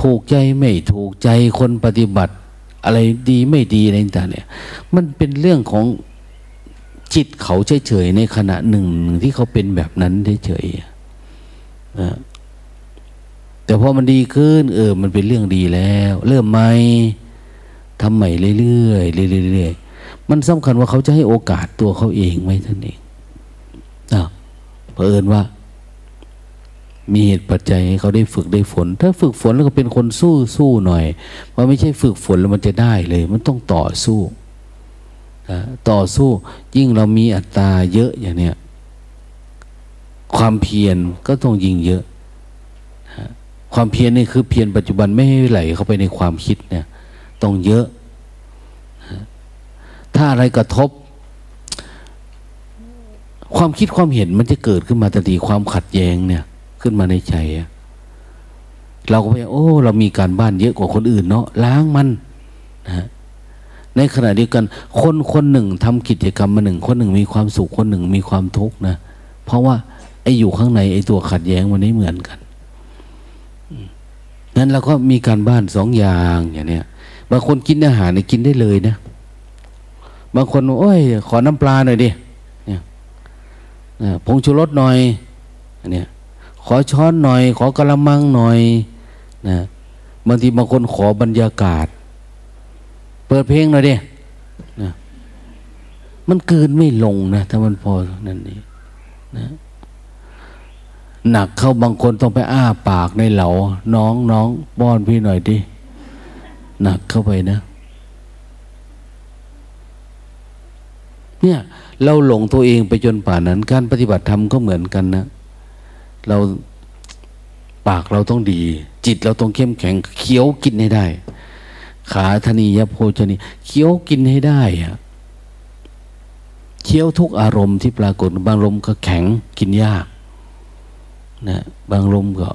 Speaker 1: ถูกใจไม่ถูกใจคนปฏิบัติ อะไรดีไม่ดีอะไรต่างเนี่ยมันเป็นเรื่องของจิตเขาเฉยๆในขณะหนึ่งที่เขาเป็นแบบนั้นเฉยๆนะแต่พอมันดีขึ้น เออ มันเป็นเรื่องดีแล้ว เริ่มใหม่ทำใหม่เรื่อยๆเรื่อยๆ มันสำคัญว่าเขาจะให้โอกาสตัวเขาเองไหมท่านเองนะเผอิญว่า มีเหตุปัจจัยให้เขาได้ฝึกได้ฝน ถ้าฝึกฝนแล้วก็เป็นคนสู้สู้หน่อยว่าไม่ใช่ฝึกฝนแล้วมันจะได้เลย มันต้องต่อสู้ต่อสู้ยิ่งเรามีอัตราเยอะอย่างเนี้ยความเพียรก็ต้องยิ่งเยอะความเพียรนี่คือเพียรปัจจุบันไม่ให้ไหลเข้าไปในความคิดเนี่ย ต้องเยอะ ถ้าอะไรกระทบ ความคิดความเห็นมันจะเกิดขึ้นมาทันทีความขัดแย้งเนี่ย ขึ้นมาในใจเราก็ไปโอ้ เรามีการบ้านเยอะกว่าคนอื่นเนาะล้างมันนะในขณะเดียวกัน คนคนหนึ่งทำกิจกรรมมาหนึ่ง คนหนึ่งมีความสุขคนหนึ่งมีความทุกข์นะเพราะว่าไอ้อยู่ข้างในไอ้ตัวขัดแย้งมันไม่เหมือนกันนั้นเราก็มีการบ้านสองอย่างอย่างเนี้ยบางคนกินอาหารเนี่ยกินได้เลยนะ บางคนโอ้ย ขอน้ำปลาหน่อยดิเนี่ยผงชูรสหน่อยเนี่ยขอช้อนหน่อย ขอกระมังหน่อยนะบางทีบางคนขอบรรยากาศ เปิดเพลงหน่อยดินะมันเกินไม่ลงนะถ้ามันพอนั่นนี่นะหนักเข้าบางคนต้องไปอ้าปากในเหลาน้องน้องป้อนพี่หน่อยดิหนักเข้าไปนะ เนี่ยเราหลงตัวเองไปจนป่านนั้น การปฏิบัติธรรมก็เหมือนกันนะ เราปากเราต้องดี จิตเราต้องเข้มแข็งเคี้ยวกินให้ได้ ขาธนียโภชนีเคี้ยวกินให้ได้อะเคี้ยวทุกอารมณ์ที่ปรากฏบางลมก็แข็งกินยากนะบางลมก็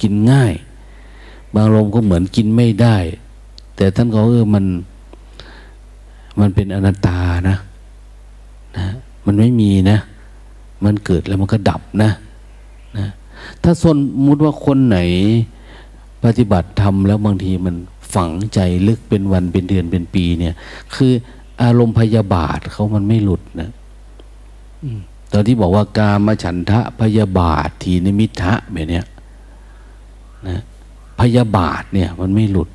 Speaker 1: กินง่าย บางลมก็เหมือนกินไม่ได้ แต่ท่านก็เออมัน มันเป็นอนัตตานะ นะมันไม่มีนะ มันเกิดแล้วมันก็ดับนะนะถ้าสมมติว่าคนไหนปฏิบัติทำแล้วบางทีมันฝังใจลึกเป็นวันเป็นเดือนเป็นปีเนี่ย คืออารมณ์พยาบาทเขามันไม่หลุดนะตอนที่บอกว่ากามฉันทะพยาบาททีนิมิทะแบบเนี้ยนะพยาบาทเนี่ย มันไม่หลุด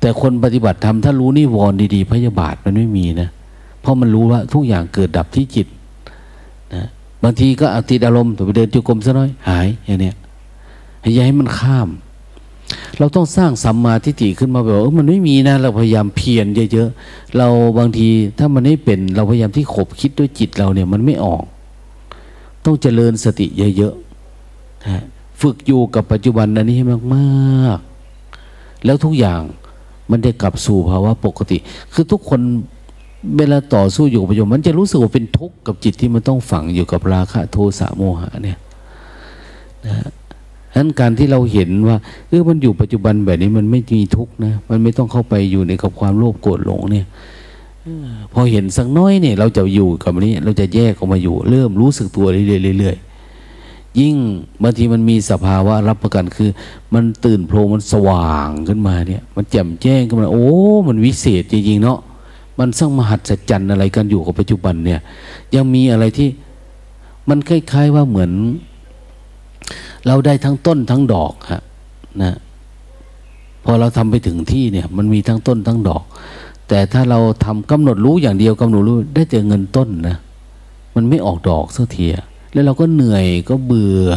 Speaker 1: แต่คนปฏิบัติธรรมถ้ารู้นิวรณ์ดีๆ พยาบาทมันไม่มีนะ ราะมันรู้ว่าทุกอย่างเกิดดับที่จิตนะบางทีก็อติดอารมณ์ไปเดินจุกรมซะน้อยหายอย่างเนี้ยให้ย้ายมันข้าม เราต้องสร้างสัมมาทิฏฐิขึ้นมาแบบว่ามันไม่มีนะ เราพยายามเพียรเยอะๆเราบางทีถ้ามันไม่เป็นเราพยายามที่ขบคิดด้วยจิตเราเนี่ยมันไม่ออก ต้องเจริญสติเยอะๆฝึกอยู่กับปัจจุบันอันนี้ให้มากๆ แล้วทุกอย่างมันจะกลับสู่ภาวะปกติ คือทุกคน เวลาต่อสู้อยู่กับปัจจุบันมันจะรู้สึกว่าเป็นทุกข์กับจิตที่มันต้องฝังอยู่กับราคะโทสะโมหะเนี่ยนะฉะนั้นการที่เราเห็นว่าเออมันอยู่ปัจจุบันแบบนี้มันไม่มีทุกข์นะมันไม่ต้องเข้าไปอยู่ในกับความโลภโกรธหลงเนี่ยพอเห็นสักน้อยเนี่ย เราจะอยู่กับนี้ เราจะแยกออกมาอยู่ เริ่มรู้สึกตัวเรื่อยๆยิ่งบางทีมันมีสภาวะรับประกันคือ มันตื่นโพลมันสว่างขึ้นมาเนี่ย มันแจ่มแจ้งขึ้นมา โอ้ มันวิเศษจริงๆเนาะ มันสร้างมหัศจรรย์อะไรกันอยู่กับปัจจุบันเนี่ย ยังมีอะไรที่มันคล้ายๆว่าเหมือน เราได้ทั้งต้นทั้งดอกฮะนะพอเราทำไปถึงที่เนี่ย มันมีทั้งต้นทั้งดอก แต่ถ้าเราทำกำหนดรู้อย่างเดียวกำหนดรู้ได้แต่เงินต้นนะมันไม่ออกดอกสักทีแล้วเราก็เหนื่อยก็เบื่อ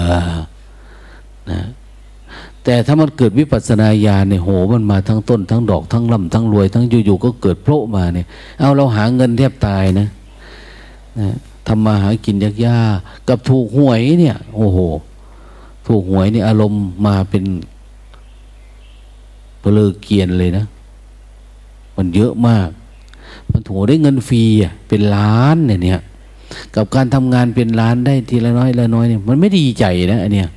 Speaker 1: นะ แต่ถ้ามันเกิดวิปัสสนาญาณเนี่ยโหมันมาทั้งต้น ทั้งดอกทั้งลำทั้งรวย ทั้งอยู่ๆก็เกิดโผล่มาเนี่ย เอาเราหาเงินแทบตายนะนะทำมาหากินยากๆกับถูกหวยเนี่ย โอ้โห ถูกหวยเนี่ยอารมณ์มาเป็นเปลือเกียนเลยนะ มันเยอะมาก มันถูกได้เงินฟรีอะเป็นล้านเนี่ยเนี่ย กับการทำงานเป็นล้านได้ทีละน้อยละน้อยเนี่ยมันไม่ดีใจนะอันเนี้ย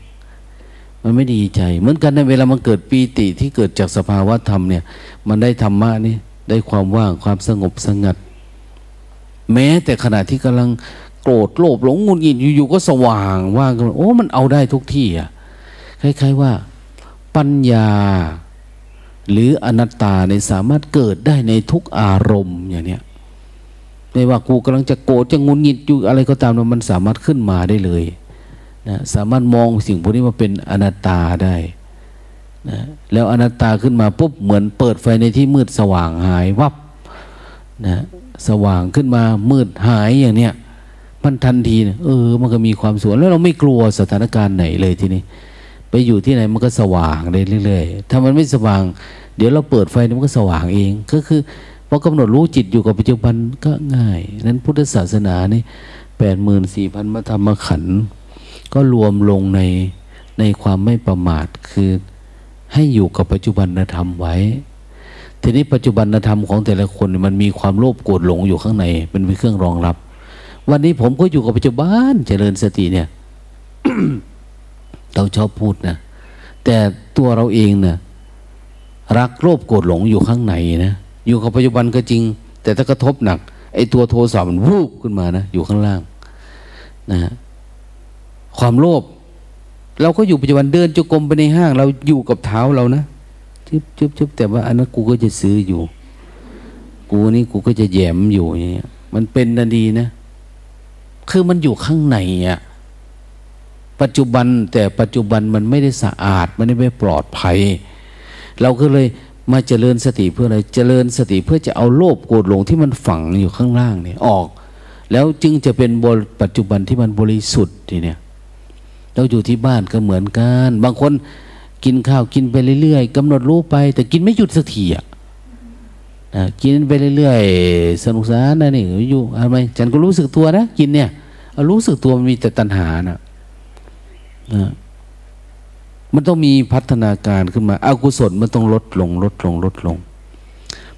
Speaker 1: มันไม่ดีใจ เหมือนกันในเวลามันเกิดปีติที่เกิดจากสภาวะธรรมเนี่ย มันได้ธรรมะนี่ได้ความว่างความสงบสงัด แม้แต่ขณะที่กำลังโกรธโลภหลงงุนงิดอยู่ๆก็สว่างว่างกันโอ้มันเอาได้ทุกที่อะคล้ายๆว่า ปัญญา หรืออนัตตาในสามารถเกิดได้ในทุกอารมณ์อย่างเนี้ยไม่ว่ากูกำลังจะโกรธจะงุนงิดอยู่อะไรก็ตามมันสามารถขึ้นมาได้เลย นะสามารถมองสิ่งพวกนี้มาเป็นอนัตตาได้นะแล้วอนัตตาขึ้นมาปุ๊บเหมือนเปิดไฟในที่มืดสว่างหายวับนะสว่างขึ้นมามืดหายอย่างเนี้ยมันทันทีนะเออ มันก็มีความสวยแล้วเราไม่กลัวสถานการณ์ไหนเลยทีนี้ ไปอยู่ที่ไหนมันก็สว่างได้เรื่อยๆถ้ามันไม่สว่าง เดี๋ยวเราเปิดไฟมันก็สว่างเอง ก็คือพอกำหนดรู้จิตอยู่กับปัจจุบันก็ง่าย นั้นพุทธศาสนานี่แปดหมื่นสี่พันมาทำมาขัน ก็รวมลงในในความไม่ประมาทคือให้อยู่กับปัจจุบันธรรมไว้ ทีนี้ปัจจุบันธรรมของแต่ละคนมันมีความโลภโกรธหลงอยู่ข้างในเป็นเครื่องรองรับ วันนี้ผมก็อยู่กับปัจจุบันเจริญสติเนี่ยเราชอบพูดนะแต่ตัวเราเองนะ่ะรักโลภโกรธหลงอยู่ข้างในนะอยู่กับปัจจุบันก็จริง แต่ถ้ากระทบหนักไอ้ตัวโทสะมันวูบขึ้นมานะอยู่ข้างล่างนะ ความโลภเราก็อยู่ปัจจุบันเดินจุกรมไปในห้าง เราอยู่กับเท้าเรานะชึบชึบชึบแต่ว่าอันนั้นกูก็จะซื้ออยู่ กูนี่กูก็จะแยมอยู่อย่างเงี้ยมันเป็นนาดีนะ คือมันอยู่ข้างในอะปัจจุบันแต่ปัจจุบันมันไม่ได้สะอาด มันไม่ปลอดภัย เราก็เลยมาเจริญสติเพื่ออะไร เจริญสติเพื่อจะเอาโลภโกรธหลงที่มันฝังอยู่ข้างล่างเนี่ยออก แล้วจึงจะเป็นบปัจจุบันที่มันบริสุทธิ์ทีเนี่ย เราอยู่ที่บ้านก็เหมือนกัน บางคนกินข้าวกินไปเรื่อยๆกำหนดรู้ไป แต่กินไม่หยุดสักทีอะกินไปเรื่อยๆสนุกสนานนะนี่อยู่อะไรฉันก็รู้สึกตัวนะกินเนี่ยรู้สึกตัวมันมีแต่ตัณหานะมันต้องมีพัฒนาการขึ้นมาอากุศลมันต้องลดลง ลดลง ลดลง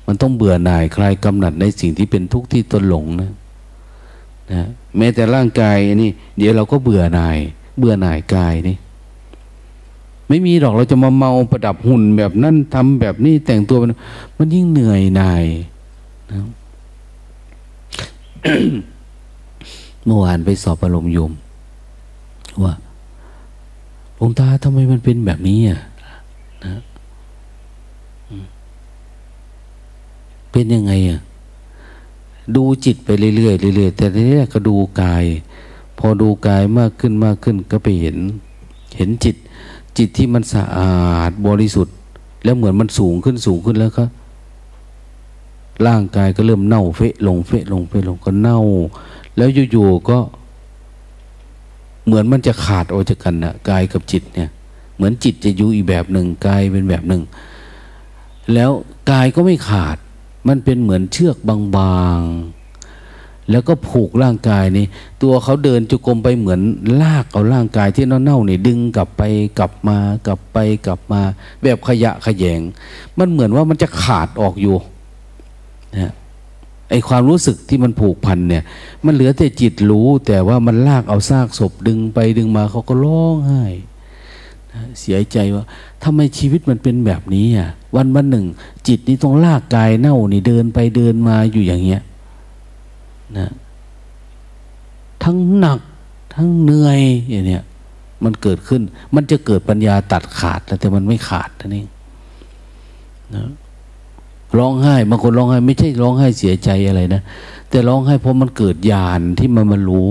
Speaker 1: มันต้องเบื่อหน่ายคลายกำหนัดในสิ่งที่เป็นทุกข์ที่ตนหลงนะนะแม้แต่ร่างกายนี่ เดี๋ยวเราก็เบื่อหน่าย เบื่อหน่ายกายนี่ไม่มีหรอกเราจะมาเมาประดับหุ่นแบบนั้นทำแบบนี้แต่งตัว มันยิ่งเหนื่อยหน่ายนะเมื่อวานไปสอบอารมณ์โยมว่าหลวงตาทำไมมันเป็นแบบนี้อะนะเป็นยังไงอะดูจิตไปเรื่อยๆเรื่อยๆแต่ทีนี้ก็ดูกาย พอดูกายมากขึ้นมากขึ้นก็ไปเห็น เห็นจิต จิตที่มันสะอาดบริสุทธิ์ แล้วเหมือนมันสูงขึ้นสูงขึ้นแล้วก็ร่างกายก็เริ่มเน่าเฟะลงเฟะลงเฟะลงก็เน่า แล้วอยู่ๆก็เหมือนมันจะขาดออกจากกันนะกายกับจิตเนี่ย เหมือนจิตจะอยู่อีกแบบหนึ่งกายเป็นแบบหนึ่ง แล้วกายก็ไม่ขาด มันเป็นเหมือนเชือกบางๆ แล้วก็ผูกร่างกายนี่ตัวเขาเดินจุกรมไปเหมือนลากเอาร่างกายที่เน่าๆนี่ดึงกลับไปกลับมากลับไปกลับมา แบบขยะขยง มันเหมือนว่ามันจะขาดออกอยู่นะไอความรู้สึกที่มันผูกพันเนี่ย มันเหลือแต่จิตรู้ แต่ว่ามันลากเอาซากศพดึงไปดึงมาเขาก็ร้องไห้เสียใจว่าทำไมชีวิตมันเป็นแบบนี้อะวันวันหนึ่ง จิตนี่ต้องลากกายเน่านี่เดินไปเดินมาอยู่อย่างเงี้ย นะทั้งหนัก ทั้งเหนื่อยอย่างเนี้ยมันเกิดขึ้น มันจะเกิดปัญญาตัดขาดแต่มันไม่ขาดนั่นเองนะร้องไห้บางคนร้องไห้ไม่ใช่ร้องไห้เสียใจอะไรนะแต่ร้องไห้เพราะมันเกิดญาณที่มันมารู้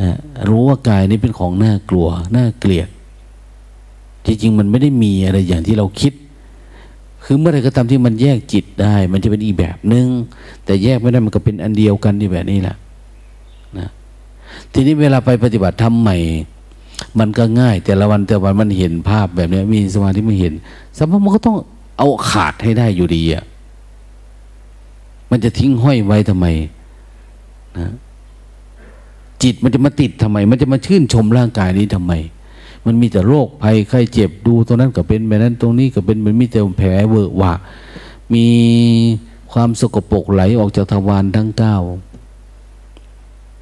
Speaker 1: นะรู้ว่ากายนี้เป็นของน่ากลัว น่าเกลียดจริงๆมันไม่ได้มีอะไรอย่างที่เราคิด คือเมื่อไรก็ตามที่มันแยกจิตได้ มันจะเป็นอีกแบบหนึง่งแต่แยกไม่ได้มันก็เป็นอันเดียวกันที่แบบนี้แหละนะทีนี้เวลาไปปฏิบัติธรรมใหม่ มันก็ง่าย แต่ละวันแต่วันมันเห็นภาพแบบนี้มีสมาธิมันเห็นสมมติมันก็ต้องเอาขาดให้ได้อยู่ดีอะมันจะทิ้งห้อยไว้ทำไมนะจิตมันจะมาติดทำไม มันจะมาชื่นชมร่างกายนี้ทำไม มันมีแต่โรคภัยไข้เจ็บดูตรงนั้นก็เป็นแบบนั้นตรงนี้ก็เป็นมันมีแต่แผลเวอะหวะ มีความสกปรกไหลออกจากทวารทั้งเก้า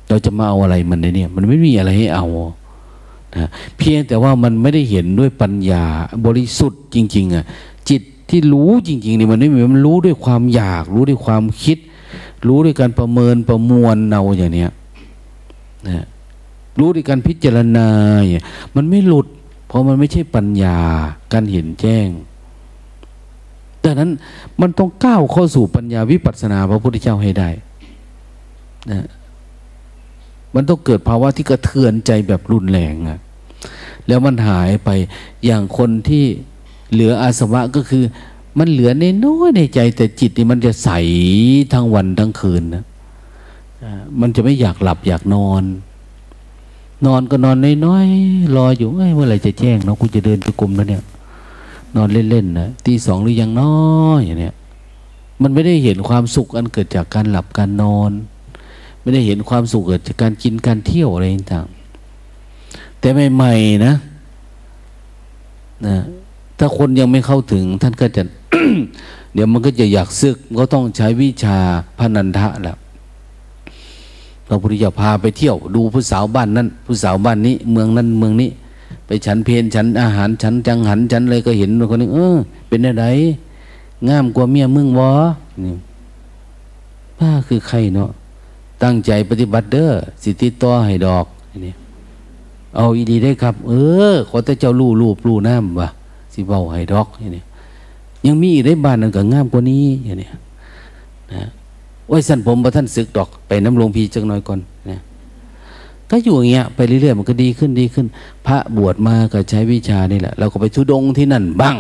Speaker 1: เราจะมาเอาอะไรมันในเนี่ย มันไม่มีอะไรให้เอานะเพียงแต่ว่ามันไม่ได้เห็นด้วยปัญญาบริสุทธิ์จริง ๆอะจิตที่รู้จริงๆนี่มันไม่มีมันรู้ด้วยความอยาก รู้ด้วยความคิด รู้ด้วยการประเมินประมวลเอาอย่างเนี้ยนะ รู้ด้วยการพิจารณามันไม่หลุด เพราะมันไม่ใช่ปัญญาการเห็นแจ้งดังนั้นมันต้องก้าวเข้าสู่ปัญญาวิปัสสนาพระพุทธเจ้าให้ได้นะมันต้องเกิดภาวะที่กระเทือนใจแบบรุนแรงอะแล้วมันหายไปอย่างคนที่เหลืออาสวะก็คือ มันเหลือในน้อยในใจ แต่จิตนี่มันจะใสทั้งวันทั้งคืนนะมันจะไม่อยากหลับอยากนอน นอนก็นอนน้อยๆรออยู่เมื่อไหร่จะแจ้งเนาะกูจะเดินจุกรมแล้วเนี่ย นอนเล่นๆนะตีสองหรือยังน้อยอย่างเนี้ยมันไม่ได้เห็นความสุขอันเกิดจากการหลับการนอน ไม่ได้เห็นความสุขเกิดจากการกินการเที่ยวอะไรต่างแต่ใหม่ๆนะนะถ้าคนยังไม่เข้าถึงท่านก็จะ เดี๋ยวมันก็จะอยากซึกก็ต้องใช้วิชาพนันทะแหละ ระพุทธเจ้าพาไปเที่ยว ดูผู้สาวบ้านนั้น ผู้สาวบ้านนี้ เมืองนั้นเมืองนี้ ไปฉันเพนฉันอาหารฉันจังหันฉันเลยก็เห็นคนนึงเออ เป็นอะไรงามกว่าเมียมึงวะนี่ป้าคือใครเนาะตั้งใจปฏิบัติเด้อสิติต่อให้ดอกนี่เอาอีดีได้ครับ เออ ขอแต่เจ้าลู่รูปลู่น้ำวะสิเบาให้ดอกย่างนี้ยังมีอีกได้บ้านนึงก็งามกว่านี้อย่างนี้นะ โอ้ยสันผมพระท่านศึกดอกไปน้ำลงพีจังน้อยก่อนนะก็อยู่อย่างเงี้ยไปเรื่อยๆมันก็ดีขึ้นดีขึ้น พระบวชมาก็ใช้วิชานี่แหละ เราก็ไปทุดงที่นั่นบ้าง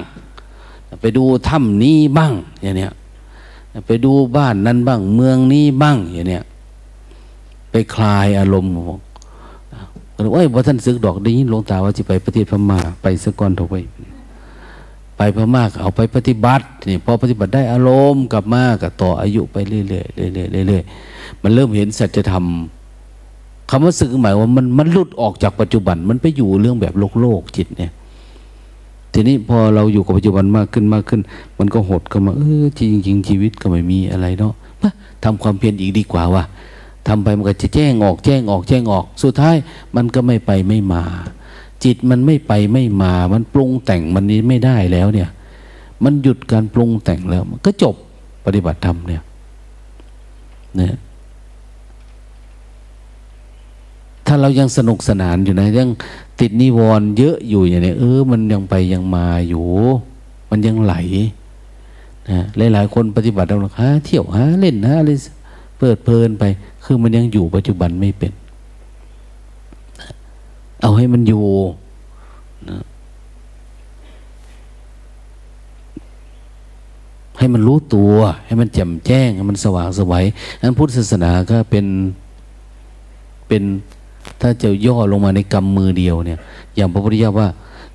Speaker 1: ไปดูถ้ำนี้บ้างอย่างเนี้ยไปดูบ้านนั้นบ้าง เมืองนี้บ้างอย่างเนี้ยไปคลายอารมณ์โอ้ยว่าท่านซึกดอกดีหลวงตาว่าจะไปประเทศพม่าไปสกอนถกไป ไปพม่าเอาไปปฏิบัตินี่พอปฏิบัติได้อารมณ์กลับมากับต่ออายุไปเรื่อยๆเรื่อยๆเรื่อยๆมันเริ่มเห็นสัจธรรมคำว่าสึกหมายว่ามันมันหลุดออกจากปัจจุบัน มันไปอยู่เรื่องแบบโลกโลกจิตเนี่ย ทีนี้พอเราอยู่กับปัจจุบันมากขึ้นมากขึ้น มันก็หดก็มาเออจริงจริงชีวิตก็ไม่มีอะไรเนาะทำความเพียรอีกดีกว่าว่ะทำไปมันก็จะแจ้งออกแจ้งออกแจ้งออก สุดท้ายมันก็ไม่ไปไม่มา จิตมันไม่ไปไม่มา มันปรุงแต่งมันนี้ไม่ได้แล้วเนี่ย มันหยุดการปรุงแต่งแล้ว มันก็จบปฏิบัติธรรมเนี่ยเนี่ยถ้าเรายังสนุกสนานอยู่นะยังติดนิวรณ์เยอะอยู่อย่างนี้เออ มันยังไปยังมาอยู่ มันยังไหลนะหลายๆคนปฏิบัติเราหาเที่ยวหาเล่นหาอะไรเปิดเพลินไป คือมันยังอยู่ปัจจุบันไม่เป็น เอาให้มันอยู่นะให้มันรู้ตัว ให้มันแจ่มแจ้ง ให้มันสว่างสวัยนั้นพุทธศาสนาก็เป็นเป็นถ้าจะย่อลงมาในกำมือเดียวเนี่ย อย่างพระพุทธเจ้าว่า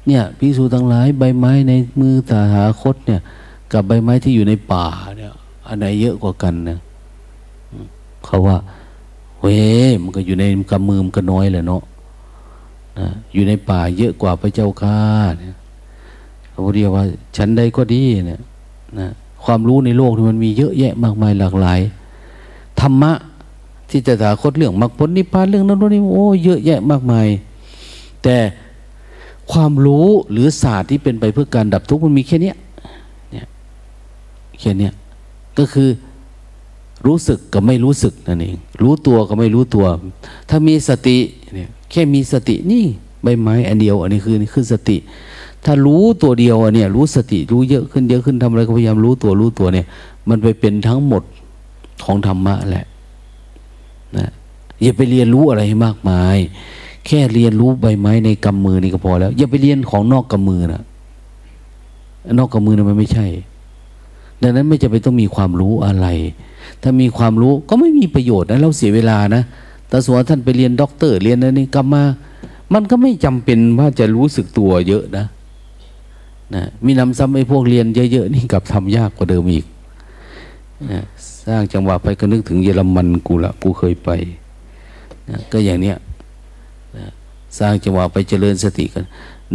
Speaker 1: เนี่ยพิสูจทั้งหลายใบไม้ในมือตาหาคตเนี่ย กับใบไม้ที่อยู่ในป่าเนี่ย อันไหนเยอะกว่ากันนะเขาว่าเว้มันก็อยู่ในกำมือมันก็น้อยแหละเนาะ นะอยู่ในป่าเยอะกว่าพระเจ้าข้าเนี่ยพระพุทธเจ้าว่า ฉันใดก็ดีเนี่ยนะความรู้ในโลกมันมีเยอะแยะมากมายหลากหลาย ธรรมะที่จะถาคตเรื่องมรรคผลนิพพานเรื่องนั้นนี่โอ้เยอะแยะมากมาย แต่ความรู้หรือศาสตร์ที่เป็นไปเพื่อการดับทุกข์มันมีแค่นี้เนี่ยแค่นี้ก็คือรู้สึกกับไม่รู้สึกนั่นเอง รู้ตัวกับไม่รู้ตัว ถ้ามีสติ แค่มีสตินี่ใบไม้อันเดียว อันนี้คือนี่คือสติ ถ้ารู้ตัวเดียวเนี่ยรู้สติรู้เยอะขึ้นเยอะขึ้นทำอะไรก็พยายามรู้ตัวรู้ตัวเนี่ย มันไปเป็นทั้งหมดของธรรมะแหละนะอย่าไปเรียนรู้อะไรให้มากมาย แค่เรียนรู้ใบไม้ในกำมือนี่ก็พอแล้ว อย่าไปเรียนของนอกกำมือนะนอกกำมือนะมันไม่ใช่ ดังนั้นไม่จะไปต้องมีความรู้อะไร ถ้ามีความรู้ก็ไม่มีประโยชน์นะเราเสียเวลานะ แต่ส่วนท่านไปเรียนด็อกเตอร์เรียนอะไรนี่กลับมา มันก็ไม่จำเป็นว่าจะรู้สึกตัวเยอะนะนะมิหนำซ้ำไอ้พวกเรียนเยอะๆนี่กลับทำยากกว่าเดิมอีกนะสร้างจังหวะไปก็นึกถึงเยอรมันกูละกูเคยไปนะก็อย่างเนี้ยนะสร้างจังหวะไปเจริญสติกัน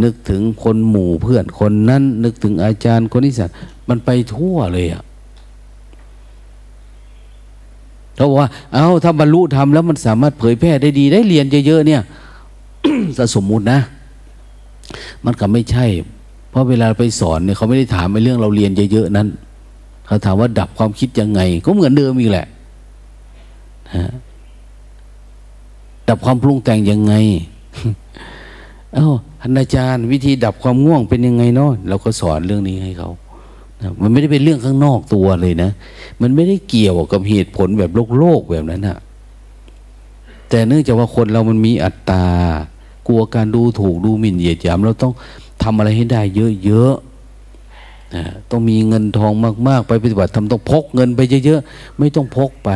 Speaker 1: นึกถึงคนหมู่เพื่อนคนนั้น นึกถึงอาจารย์คนนี้สัตว์มันไปทั่วเลยอะ เขาบอกว่า เอา้าถ้าบรรลุธรรมแล้วมันสามารถเผยแพร่ได้ดีได้เรียนเยอะๆเนี่ยสมมุตินะ มันก็ไม่ใช่ เพราะเวลาไปสอนเนี่ยเขาไม่ได้ถามในเรื่องเราเรียนเยอะๆนั้นเขาถามว่าดับความคิดยังไง ก็เหมือนเดิมอีกแหละฮะดับความปรุงแต่งยังไง เอ้าอาจารย์ วิธีดับความง่วงเป็นยังไงเนาะเราก็สอนเรื่องนี้ให้เขา มันไม่ได้เป็นเรื่องข้างนอกตัวเลยนะ มันไม่ได้เกี่ยวกับเหตุผลแบบโลกโลกแบบนั้นอะแต่เนื่องจากว่าคนเรามันมีอัตตา กลัวการดูถูกดูหมิ่นเหยียดหยาม เราต้องทำอะไรให้ได้เยอะๆนะต้องมีเงินทองมาก ๆ ไปปฏิบัติทำต้องพกเงินไปเยอะๆ ไม่ต้องพกไป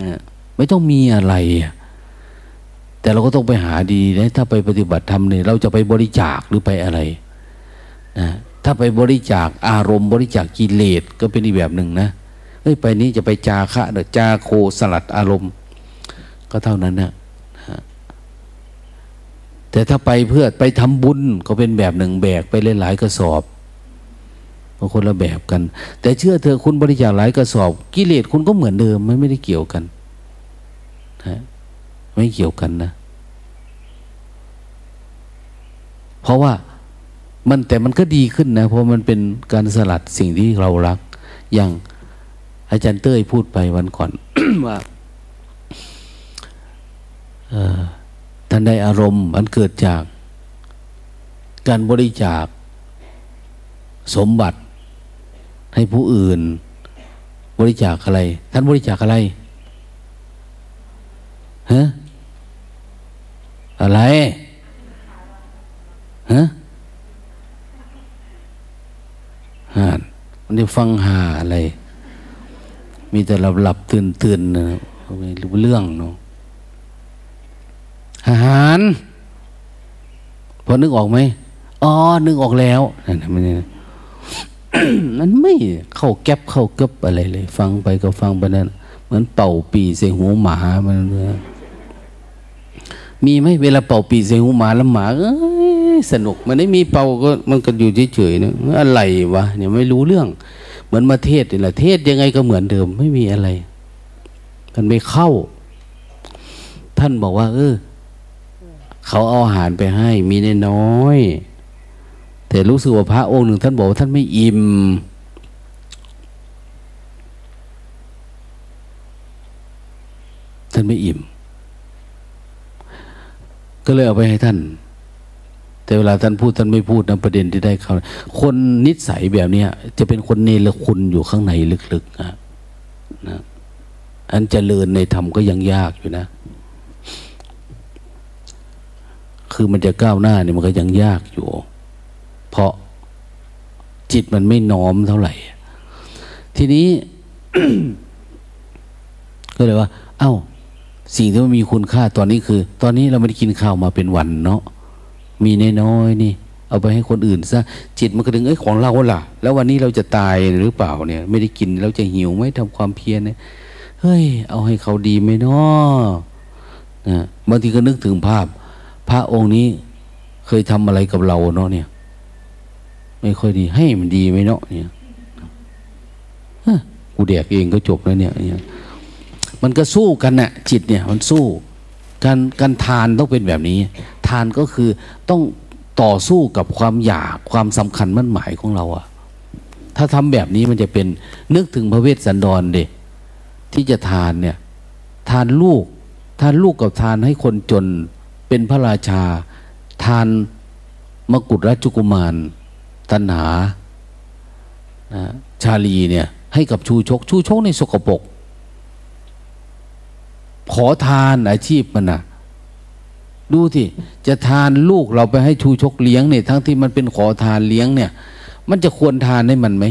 Speaker 1: นะไม่ต้องมีอะไร แต่เราก็ต้องไปหาดีนะ ถ้าไปปฏิบัติธรรมเนี่ยเราจะไปบริจาคหรือไปอะไรนะ ถ้าไปบริจาคอารมณ์บริจาคกิเลสก็เป็นอีกแบบหนึ่งนะเฮ้ยไปนี้จะไปจาคะเดจาโคสลัดอารมณ์ ก็เท่านั้นนะแต่ถ้าไปเพื่อไปทำบุญก็เป็นแบบหนึ่งแบกไปหลายๆกระสอบบางคนละแบบกัน แต่เชื่อเธอคุณบริจาคหลายกระสอบ กิเลสคุณก็เหมือนเดิมไม่ไม่ได้เกี่ยวกันนะไม่เกี่ยวกันนะ เพราะว่า มันแต่มันก็ดีขึ้นนะ เพราะมันเป็นการสลัดสิ่งที่เรารัก อย่างอาจารย์เต้ยพูดไปวันก่อนว่าท่านได้อารมณ์มันเกิดจากการบริจาคสมบัติให้ผู้อื่น บริจาคอะไร ท่านบริจาคอะไรฮะอะไรฮะ หานมันได้ฟังหาอะไร มีแต่หลับหลับตื่นตื่นนะไม่รู้เรื่องเนาะอาหารพอนึกออกไหมอ๋อ นึกออกแล้วนั่นมันมันไม่เข้าแก๊บเข้าเก็บอะไรเลย ฟังไปก็ฟังไปนั่นเหมือนเป่าปีใส่หูหมามันมีไหมเวลาเป่าปีใส่หูหมาแล้วหมา สนุก มันไม่มีเป่าก็มันก็อยู่เฉยๆนะอะไรวะเนี่ยไม่รู้เรื่อง เหมือนมาเทศนี่แหละเทศยังไงก็เหมือนเดิม ไม่มีอะไรมันไม่เข้า ท่านบอกว่า เออ เขาเอาอาหารไปให้ มีน้อยแต่รู้สึกว่าพระองค์หนึ่งท่านบอกว่าท่านไม่อิ่มท่านไม่อิ่ม ก็เลยเอาไปให้ท่าน แต่เวลาท่านพูดท่านไม่พูดนะประเด็นที่ได้เขาคนนิสัยแบบเนี้ยจะเป็นคนเนรคุณอยู่ข้างในลึกๆนะนะอันเจริญในธรรมก็ยังยากอยู่นะ คือมันจะก้าวหน้าเนี่ยมันก็ยังยากอยู่ เพราะจิตมันไม่น้อมเท่าไหร่ ทีนี้ ก็เลยว่า เอา้า สิ่งที่มันมีคุณค่าตอนนี้คือ ตอนนี้เราไม่ได้กินข้าวมาเป็นวันเนาะ มีน้อยๆนี่ เอาไปให้คนอื่นซะจิตมันก็ถึงเอ้ยของเราล่ะ แล้ววันนี้เราจะตายหรือเปล่าเนี่ย ไม่ได้กินเราจะหิวไหมทำความเพียรเนี่ยเฮ้ย เอาให้เขาดีไหมเนาะนะบางทีก็นึกถึงภาพ พระองค์นี้เคยทำอะไรกับเราเนาะเนี่ย ไม่ค่อยดี ให้มันดีไหมเนาะเนี่ยกูแดกเองก็จบแล้วเนี่ยเนี่ยมันก็สู้กันนะ่ะ จิตเนี่ย มันสู้ การการทานต้องเป็นแบบนี้ ทานก็คือต้องต่อสู้กับความอยากความสำคัญมั่นหมายของเราอะถ้าทำแบบนี้มันจะเป็นนึกถึงพระเวสสันดรเดที่จะทานเนี่ยทานลูกทานลูกกับทานให้คนจนเป็นพระราชา ทานมกุฎราชกุมาร ตันหานะชาลีเนี่ยให้กับชูชก ชูชกในสกปรก ขอทานอาชีพมันนะดูที่จะทานลูกเราไปให้ชูชกเลี้ยงเนี่ยทั้งที่มันเป็นขอทานเลี้ยงเนี่ย มันจะควรทานให้มันไหม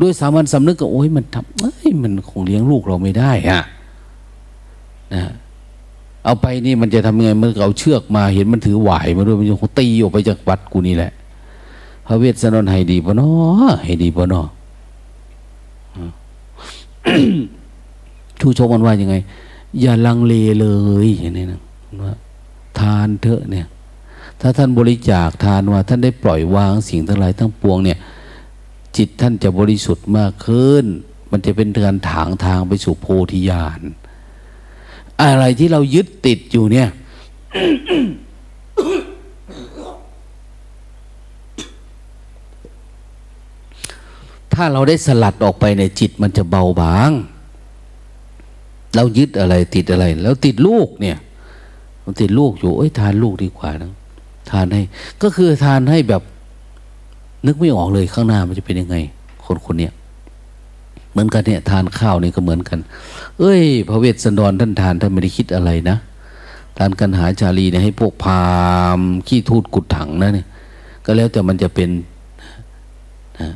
Speaker 1: ด้วยสามัญสำนึกก็โอ้ยมันทำเอ้ยมันคงเลี้ยงลูกเราไม่ได้อะนะเอาไปนี่มันจะทำยังไงมันเอาเชือกมาเห็นมันถือหวายมาด้วยมันจะตีออกไปจากวัดกูนี่แหละ พระเวสสันดรให้ดีปะเนาะให้ดีปะเนาะ ชูชกมันว่ายังไง อย่าลังเลเลยอย่างนี้นะว่าทานเถอะเนี่ย ถ้าท่านบริจาคทานว่า ท่านได้ปล่อยวางสิ่งทั้งหลายทั้งปวงเนี่ย จิตท่านจะบริสุทธิ์มากขึ้น มันจะเป็นการถางทางไปสู่โพธิญาณอะไรที่เรายึดติดอยู่เนี่ยถ้าเราได้สลัดออกไปในจิตมันจะเบาบาง เรายึดอะไรติดอะไร แล้วติดลูกเนี่ยมันติดลูกอยู่เอ้ยทานลูกดีกว่านะทานให้ ก็คือทานให้แบบ นึกไม่ออกเลยข้างหน้ามันจะเป็นยังไง คนคนเนี้ยเหมือนกันเนี่ย ทานข้าวนี่ก็เหมือนกัน เอ้ย พระเวสสันดรท่านทานท่านไม่ได้คิดอะไรนะทานกันหาชาลีเนี่ยให้พวกพามขี้ทูดกุดถังนะเนี่ย ก็แล้วแต่มันจะเป็นนะ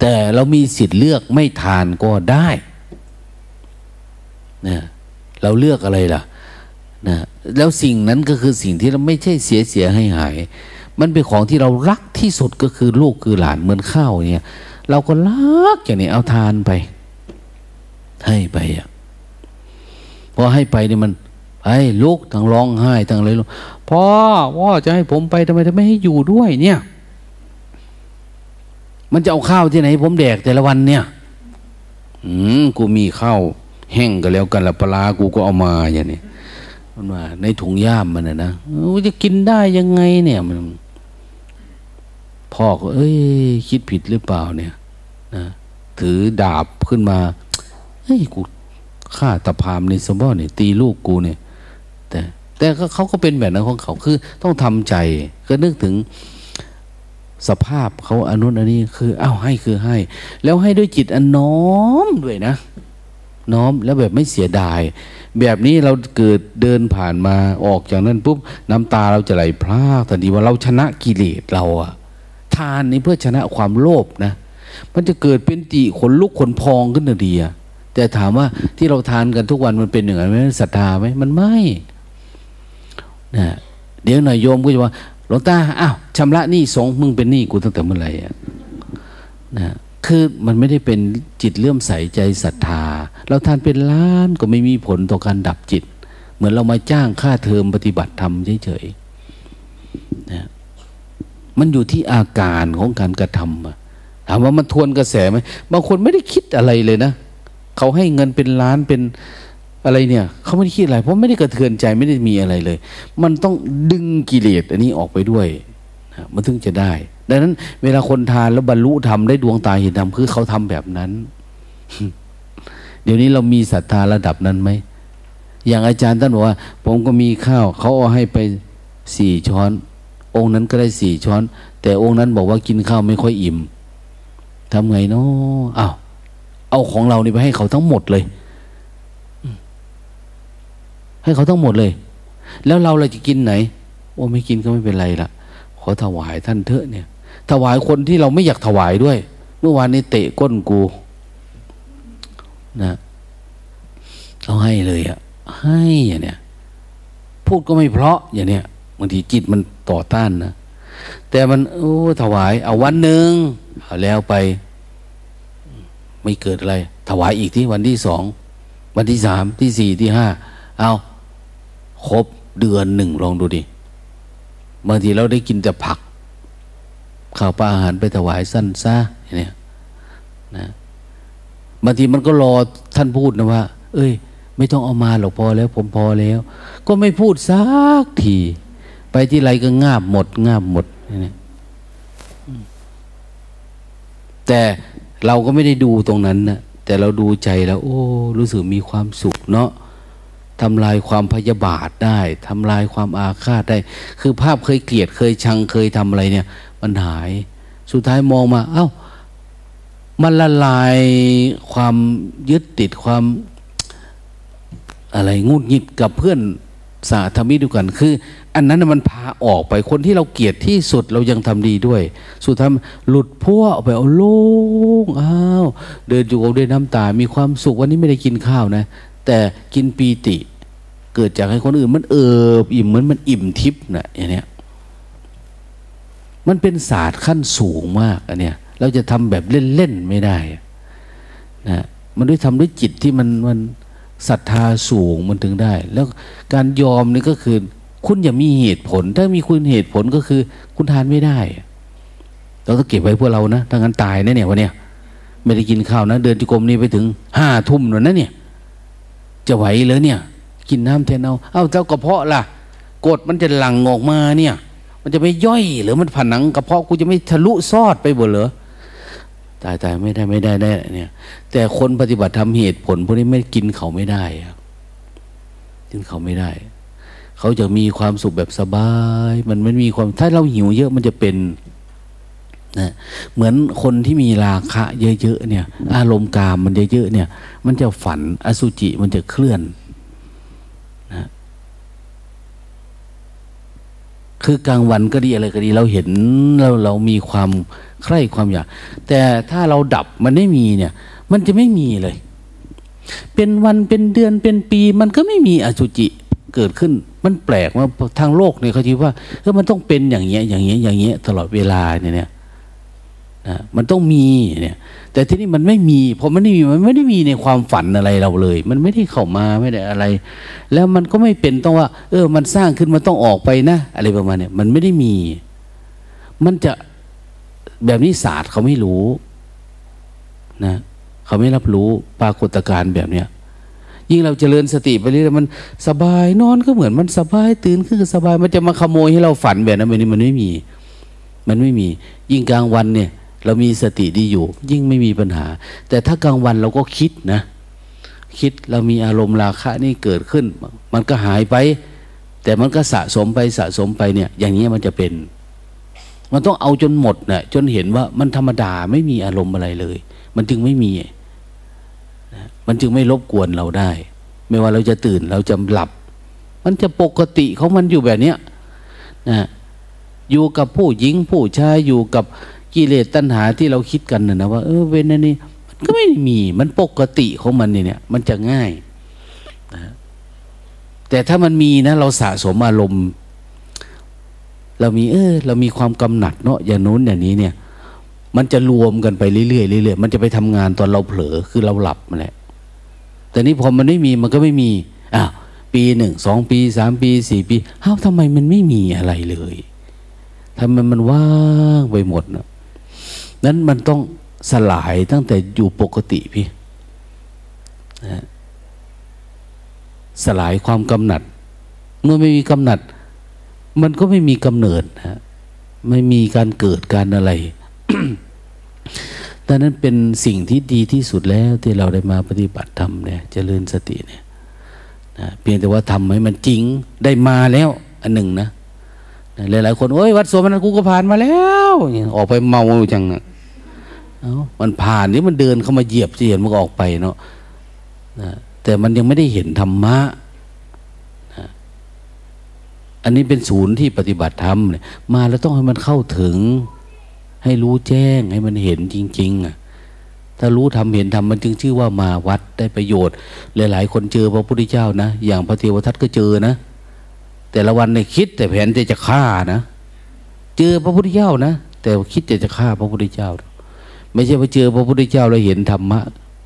Speaker 1: แต่เรามีสิทธิ์เลือกไม่ทานก็ได้ นะเราเลือกอะไรล่ะนะแล้วสิ่งนั้นก็คือสิ่งที่เราไม่ใช่เสียเสียให้หาย มันเป็นของที่เรารักที่สุดก็คือลูกคือหลานเหมือนข้าวเนี่ย เราก็ลักอย่างนี้เอาทานไป ให้ไปอะพอให้ไปเนี่ยมันไอ้ลูกทั้งร้องไห้ทั้งอะไรลูกพ่อพ่อจะให้ผมไปทำไมทำไม่ให้อยู่ด้วย เนี่ย มันจะเอาข้าวที่ไหน ผมแดกแต่ละวันเนี่ย อืมกูมีข้าว แห้งกันแล้วกันละปลากูก็เอามาอย่างนี้มันว่าในถุงย่ามมันนะนะจะกินได้ยังไงเนี่ยมัน พ่อก็ เอ้ย คิดผิดหรือเปล่าเนี่ยนะถือดาบขึ้นมาเฮ้ยกูฆ่าตะพามในสมบัติเนี่ยตีลูกกูเนี่ย แต่ แต่เขาก็เป็นแบบนั้นของเขาคือ ต้องทำใจ ก็นึกถึงสภาพเขาอนุนอันนี้คือ เอ้าให้คือให้ แล้วให้ด้วยจิตอันน้อมด้วยนะ น้อมแล้วแบบไม่เสียดาย แบบนี้เราเกิดเดินผ่านมาออกจากนั้นปุ๊บน้ำตาเราจะไหลพรากทันทีว่าเราชนะกิเลสเราอะทานนี่เพื่อชนะความโลภนะ มันจะเกิดเป็นจีขนลุกขนพองขึ้นนาดีอะแต่ถามว่าที่เราทานกันทุกวันมันเป็นอย่างไรไหมศรัทธาไหมมันไม่นะเดี๋ยวหน่อยโยมก็จะว่าหลวงตาอ้าวชำระหนี้สงมึงเป็นหนี้กูตั้งแต่เมื่อไหร่อะนะ คือมันไม่ได้เป็นจิตเลื่อมใสใจศรัทธา เราทานเป็นล้านก็ไม่มีผลต่อการดับจิต เหมือนเรามาจ้างค่าเทอมปฏิบัติธรรมเฉยๆนะมันอยู่ที่อาการของการกระทำถามว่ามันทวนกระแสไหมบางคนไม่ได้คิดอะไรเลยนะเขาให้เงินเป็นล้านเป็นอะไรเนี่ยเขาไม่ได้คิดอะไร เพราะไม่ได้กระเทือนใจไม่ได้มีอะไรเลย มันต้องดึงกิเลสอันนี้ออกไปด้วยนะมันถึงจะได้ ดังนั้น เวลาคนทานแล้วบรรลุธรรมได้ดวงตาเห็นธรรมคือเขาทำแบบนั้น เดี๋ยวนี้เรามีศรัทธาระดับนั้นไหมอย่างอาจารย์ท่านบอกว่า ผมก็มีข้าว เขาเอาให้ไปสี่ช้อน องค์นั้นก็ได้สี่ช้อน แต่องค์นั้นบอกว่ากินข้าวไม่ค่อยอิ่มทำไงเนาะอ้าวเอาของเรานี่ไปให้เขาทั้งหมดเลย ให้เขาทั้งหมดเลย แล้วเราเราจะกินไหน โอ้ไม่กินก็ไม่เป็นไรละขอถวายท่านเถอะเนี่ย ถวายคนที่เราไม่อยากถวายด้วย เมื่อวานนี้เตะก้นกูนะเขาให้เลยอะให้อย่างเนี้ยพูดก็ไม่เพราะอย่างเนี้ยบางทีจิตมันต่อต้านนะแต่มันโอ้ถวาย เอาวันหนึ่งเอาแล้วไป ไม่เกิดอะไร ถวายอีกที่วันที่สองวันที่สามที่สี่ที่ห้าเอาครบเดือนหนึ่งลองดูดิบางทีเราได้กินแต่ผัก ข้าวปลาอาหารไปถวายสั้นซะเนี่ยนะบางทีมันก็รอท่านพูดนะว่า เอ้ย ไม่ต้องเอามาหรอกพอแล้ว ผมพอแล้ว ก็ไม่พูดสักที ไปที่ไรก็งาบหมด งาบหมดนี่แต่เราก็ไม่ได้ดูตรงนั้นนะแต่เราดูใจแล้ว โอ้ รู้สึกมีความสุขเนาะทำลายความพยาบาทได้ทำลายความอาฆาตได้ คือภาพเคยเกลียดเคยชังเคยทำอะไรเนี่ย มันหาย สุดท้ายมองมาเอา้า มันละลายความยึดติดความอะไรงุดหงิดกับเพื่อนสาธมิดูกัน คือ อันนั้นมันพาออกไปคนที่เราเกลียดที่สุดเรายังทำดีด้วย สุดท้ายหลุดพัวออกไปเอาโล่งอ้าวเดินอยู่กับด้วยน้ำตา มีความสุขวันนี้ไม่ได้กินข้าวนะ แต่กินปีติ เกิดจากให้คนอื่นมันเอิบอิ่มเหมือนมันอิ่มทิพย์นะอย่างเนี้ย มันเป็นศาสตร์ขั้นสูงมากอันเนี้ยเราจะทำแบบเล่นๆไม่ได้นะมันด้วยทำด้วยจิตที่มันมันศรัทธาสูงมันถึงได้ แล้วการยอมนี่ก็คือ คุณอย่ามีเหตุผล ถ้ามีคุณเหตุผลก็คือ คุณทานไม่ได้ เราต้องเก็บไว้พวกเรานะถ้างั้นตายนะเนี่ยวันเนี้ยไม่ได้กินข้าวนะ เดินจุกรมนี่ไปถึงห้าทุ่มแล้วนะเนี่ย จะไหวเลยเนี่ย กินน้ำเทนเอา เอ้าเจ้ากระเพาะล่ะกดมันจะหลั่งออกมาเนี่ย มันจะไม่ย่อยหรือมันผนังกระเพาะกูจะไม่ทะลุซอดไปหมดเหรอตายตายไม่ได้ไม่ได้ได้เนี่ย แต่คนปฏิบัติทำเหตุผลพวกนี้ไม่กินเขาไม่ได้กินเขาไม่ได้ เขาจะมีความสุขแบบสบาย มันไม่มีความถ้าเราหิวเยอะมันจะเป็นนะเหมือนคนที่มีราคะเยอะๆเนี่ย อารมณ์กามมันเยอะๆเนี่ย มันจะฝันอสุจิมันจะเคลื่อนนะ คือกลางวันก็ดีอะไรก็ดี เราเห็นเราเรามีความใคร่ความอยาก แต่ถ้าเราดับมันไม่มีเนี่ย มันจะไม่มีเลย เป็นวันเป็นเดือนเป็นปี มันก็ไม่มีอสุจิเกิดขึ้น มันแปลกว่าทางโลกเนี่ยเขาคิดว่าเออมันต้องเป็นอย่างเงี้ยอย่างเงี้ยอย่างเงี้ยตลอดเวลาเนี่ย มันต้องมีเนี่ย แต่ที่นี่มันไม่มีพอมันไม่มีมันไม่ได้มีในความฝันอะไรเราเลย มันไม่ได้เข้ามาไม่ได้อะไร แล้วมันก็ไม่เป็นต้องว่า เออ มันสร้างขึ้นมันต้องออกไปนะ อะไรประมาณเนี้ยมันไม่ได้มี มันจะแบบนี้ศาสตร์เขาไม่รู้ นะเขาไม่รับรู้ปรากฏการณ์แบบเนี้ยยิ่งเราจเจริญสติไปเรื่อยมันสบายนอนก็เหมือนมันสบายตื่นขึ้นก็สบาย มันจะมาขโมยให้เราฝันแบบนั้นแบบนี้มันไม่มี มันไม่มี ยิ่งกลางวันเนี่ย เรามีสติดีอยู่ ยิ่งไม่มีปัญหา แต่ถ้ากลางวันเราก็คิดนะ คิดเรามีอารมณ์ราคะนี่เกิดขึ้น มันก็หายไป แต่มันก็สะสมไปสะสมไปเนี่ย อย่างนี้มันจะเป็น มันต้องเอาจนหมดนะ่ะจนเห็นว่ามันธรรมดาไม่มีอารมณ์อะไรเลย มันจึงไม่มีนะมันจึงไม่รบกวนเราได้ ไม่ว่าเราจะตื่นเราจะหลับ มันจะปกติของมันอยู่แบบเนี้ยนะอยู่กับผู้หญิงผู้ชายอยู่กับ กิเลสตัณหาที่เราคิดกันนะนะว่าเออเว้นนี่มันก็ไม่มีมันปกติของมันเนี่ย มันจะง่ายนะแต่ถ้ามันมีนะ เราสะสมอารมณ์ เรามีเออ เรามีความกำหนัดเนาะอย่างนู้นอย่างนี้เนี่ย มันจะรวมกันไปเรื่อยๆเรื่อยๆมันจะไปทำงานตอนเราเผลอคือเราหลับมาแหละแต่นี้พอมันไม่มีมันก็ไม่มีอ้าวปีหนึ่งสองปีสามปีสี่ปีเอ้าทำไมมันไม่มีอะไรเลยทำไมมันว่างไปหมดนะ นั้นมันต้องสลายตั้งแต่อยู่ปกติพี่นะสลายความกำหนัด เมื่อไม่มีกำหนัด มันก็ไม่มีกำเนิดนะไม่มีการเกิดการอะไรดังนั้นเป็นสิ่งที่ดีที่สุดแล้วที่เราได้มาปฏิบัติธรรมเนี่ยจเจริญสติเนี่ยนเพียงแต่ว่าทำให้มันจริงได้มาแล้วอันหนึ่งนะ หลาย ๆ คนโอ้ยวัดสวนมันกูก็ผ่านมาแล้วออกไปเมาจังเอามันผ่านนี่มันเดินเข้ามาเหยียบจะเห็นมันก็ออกไปเนาะแต่มันยังไม่ได้เห็นธรรมะอันนี้เป็นศูนย์ที่ปฏิบัติธรรมเนี่ยมาแล้วต้องให้มันเข้าถึง ให้รู้แจ้งให้มันเห็นจริง ๆ อะ ถ้ารู้ทำเห็นทำมันจึงชื่อว่ามาวัดได้ประโยชน์ หลาย ๆ คนเจอพระพุทธเจ้านะ อย่างพระเทวทัตก็เจอนะ แต่ละวันในคิด แต่แผนจะจะฆ่านะ เจอพระพุทธเจ้านะ แต่คิดจะจะฆ่าพระพุทธเจ้า ไม่ใช่ว่าเจอพระพุทธเจ้าแล้วเห็นธรรมะ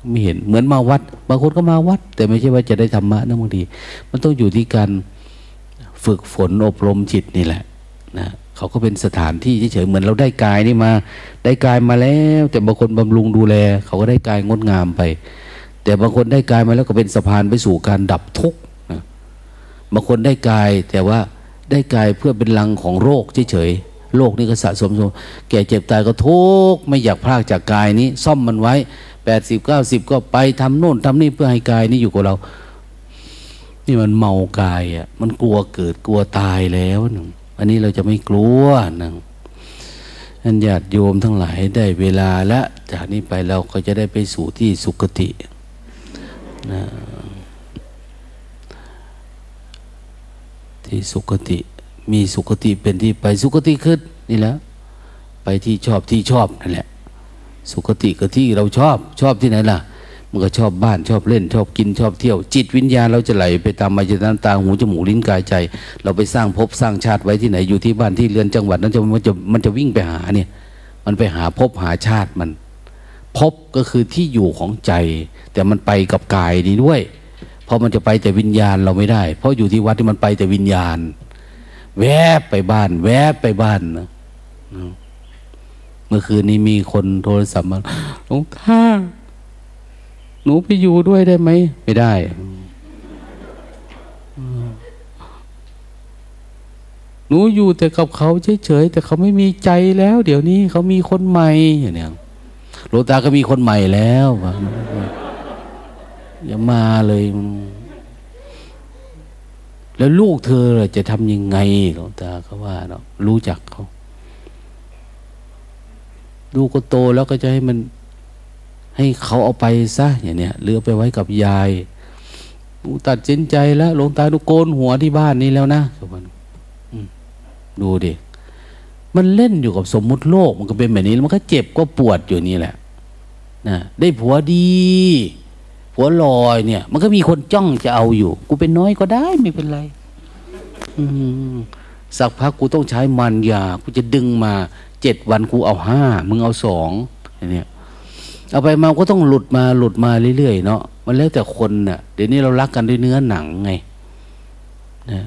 Speaker 1: ไม่เห็นเหมือนมาวัด บางคนก็มาวัด แต่ไม่ใช่ว่าจะได้ธรรมะนะบางทีมันต้องอยู่ที่การฝึกฝนอบรมจิตนี่แหละนะเขาก็เป็นสถานที่เฉยๆเหมือนเราได้กายนี่มา ได้กายมาแล้ว แต่บางคนบำรุงดูแล เขาก็ได้กายงดงามไป แต่บางคนได้กายมาแล้วก็เป็นสะพานไปสู่การดับทุกข์ บางคนได้กายแต่ว่าได้กายเพื่อเป็นลังของโรคเฉยๆโรคนี่ก็สะสมสมแก่เจ็บตายก็ทุกข์ไม่อยากพลากจากกายนี้ ซ่อมมันไว้แปดสิบเก้าสิบก็ไปทำโน่นทำนี่เพื่อให้กายนี้อยู่กับเรา นี่มันเมากายอะ มันกลัวเกิดกลัวตายแล้วหนึ่งอันนี้เราจะไม่กลัวหนึ่งอันญาติโยมทั้งหลายได้เวลาและจากนี้ไปเราก็จะได้ไปสู่ที่สุคตินะ ที่สุคติ มีสุคติเป็นที่ไปสุคติขึ้นนี่แหละไปที่ชอบที่ชอบนั่นแหละ สุคติก็ที่เราชอบชอบที่ไหนล่ะมันก็ชอบบ้านชอบเล่น ชอบกินชอบเที่ยว จิตวิญญาณเราจะไหลไปตามมาจนตาหูจมูกลิ้นกายใจ เราไปสร้างภพสร้างชาติไว้ที่ไหนอยู่ที่บ้านที่เรือนจังหวัดนั้นจะมันจะมันจะวิ่งไปหาเนี่ยมันไปหาภพหาชาติมันภพก็คือที่อยู่ของใจ แต่มันไปกับกายนี้ด้วย เพราะมันจะไปแต่วิญญาณเราไม่ได้ เพราะอยู่ที่วัดที่มันไปแต่วิญญาณ แวบไปบ้าน แวบไปบ้านนะเมื่อคืนนี้มีคนโทรศัพท์มาหลวงตาหนูไปอยู่ด้วยได้ไหม ไม่ได้ หนูอยู่แต่กับเขาเฉยๆแต่เขาไม่มีใจแล้ว เดี๋ยวนี้เขามีคนใหม่อย่างนี้หลวงตาก็มีคนใหม่แล้ว อย่ามาเลย แล้วลูกเธอจะทำยังไงหลวงตาเขาว่าเนาะรู้จักเขาลูกก็โตแล้วก็จะให้มัน ให้เขาเอาไปซะอย่างเนี้ยหรือไปไว้กับยายนูตัดสินใจแล้วหลวงตาดูโกนหัวที่บ้านนี้แล้วนะทุกคนดูดิมันเล่นอยู่กับสมมุติโลกมันก็เป็นแบบนี้ มันก็เจ็บก็ปวดอยู่นี่แหละนะได้ผัวดี ผัวลอยเนี่ย มันก็มีคนจ้องจะเอาอยู่ กูเป็นน้อยก็ได้ไม่เป็นไรสักพักกูต้องใช้มันยากูจะดึงมาเจ็ดวันกูเอาห้ามึงเอาสองเนี่ยเอาไปมาก็ต้องหลุดมาหลุดมาเรื่อยๆเนาะมันแล้วแต่คนเน่ะ เดี๋ยวนี้เรารักกันด้วยเนื้อหนังไงนะ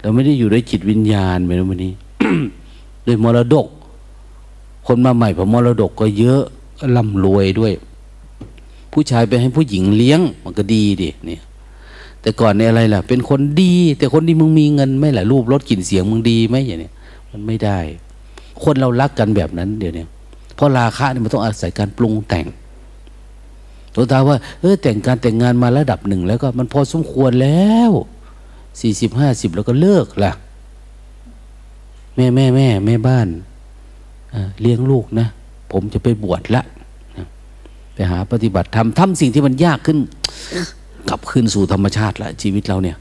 Speaker 1: เราไม่ได้อยู่ด้วยจิตวิญญาณเหมือนวันนี้ด้วยมรดก คนมาใหม่พอมรดกก็เยอะก็ร่ำรวยด้วย ผู้ชายไปให้ผู้หญิงเลี้ยง มันก็ดีดิเนี่ยแต่ก่อนในอะไรล่ะ เป็นคนดี แต่คนดีมึงมีเงินไหมล่ะรูปรถกลิ่นเสียงมึงดีไหมอย่างเนี้ยมันไม่ได้ คนเรารักกันแบบนั้นเดี๋ยวนี้เพราะราคะนี่ยมันต้องอาศัยการปรุงแต่งตัวตาว่าเออแต่งการแต่งงานมาระดับหนึ่งแล้วก็มันพอสมควรแล้วสี่สิบห้าสิบแล้วก็เลิกล่ะ แม่แม่แม่แม่บ้านเลี้ยงลูกนะ ผมจะไปบวชละ ไปหาปฏิบัติทำทำสิ่งที่มันยากขึ้น กลับคืนสู่ธรรมชาติละชีวิตเราเนี่ย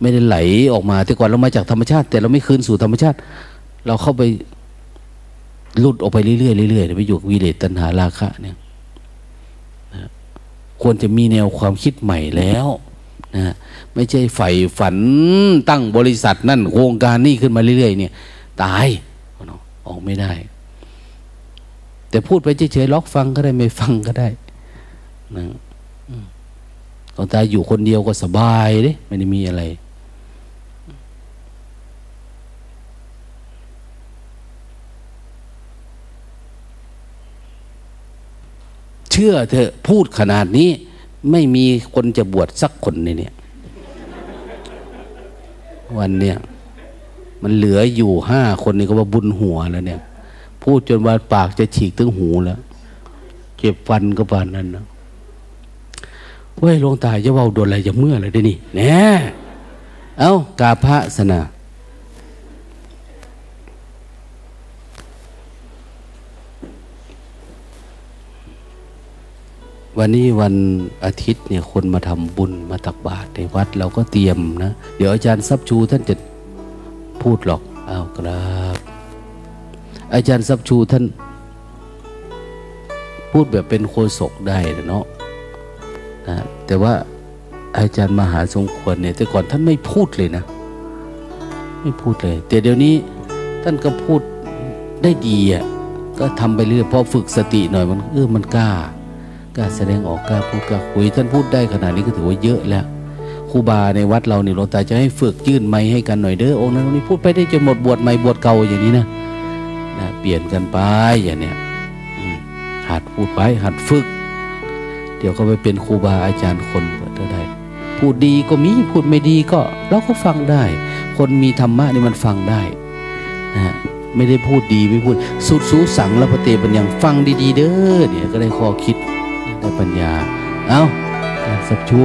Speaker 1: ไม่ได้ไหลออกมาแต่ก่อนเรามาจากธรรมชาติ แต่เราไม่คืนสู่ธรรมชาติ เราเข้าไปหลุดออกไปเรื่อยๆเรื่อยๆไปอยู่วิเลตตัณหาราคะเนี่ยควรจะมีแนวความคิดใหม่แล้วนะไม่ใช่ใฝ่ฝันตั้งบริษัทนั่นโครงการนี่ขึ้นมาเรื่อยๆ เนี่ย ตายออกไม่ได้ แต่พูดไปเฉยๆล็อกฟังก็ได้ไม่ฟังก็ได้นะตอนตายอยู่คนเดียวก็สบายเด้ไม่ได้มีอะไร เชื่อเธอพูดขนาดนี้ ไม่มีคนจะบวชสักคนในเนี่ย วันเนี้ยมันเหลืออยู่ห้าคนนี่ก็ว่าบุญหัวแล้วเนี่ย พูดจนว่าปากจะฉีกถึงหูแล้ว เจ็บฟันก็ปานนั้นนะเว้ยหลวงตาจะเว้าโดนอะไรจะเมื่อเลยได้นี่แน่เอากาพระสนะวันนี้วันอาทิตย์เนี่ยคนมาทำบุญมาตักบาตรในวัดเราก็เตรียมนะ เดี๋ยวอาจารย์ซับชูท่านจะพูดหรอก เอาครับ อาจารย์ซับชูท่าน พูดแบบเป็นโคศกได้เนาะนะแต่ว่าอาจารย์มหาสงควรเนี่ย แต่ก่อนท่านไม่พูดเลยนะ ไม่พูดเลย แต่เดี๋ยวนี้ท่านก็พูดได้ดีอะก็ทำไปเรื่อยพอฝึกสติหน่อยมันเออมันกล้ากล้าแสดงออกกล้าพูดกล้าคุยท่านพูดได้ขนาดนี้ก็ถือว่าเยอะแล้วครูบาในวัดเราเนี่ยหลวงตาจะให้ฝึกยื่นไม้ให้กันหน่อยเด้อองค์นั้นองค์นี้พูดไปได้จนหมดบวชใหม่บวชเก่าอย่างนี้นะ นะเปลี่ยนกันไปอย่างเนี้ยหัดพูดไปหัดฝึก เดี๋ยวก็ไปเป็นครูบาอาจารย์คนก็ได้ พูดดีก็มีพูดไม่ดีก็เราก็ฟังได้ คนมีธรรมะนี่มันฟังได้นะไม่ได้พูดดีไม่พูด สุดสูสังและพระเตปัญญังฟังดี ๆ เด้อเนี่ยก็ได้ข้อคิดได้ปัญญา เอาอาสับชู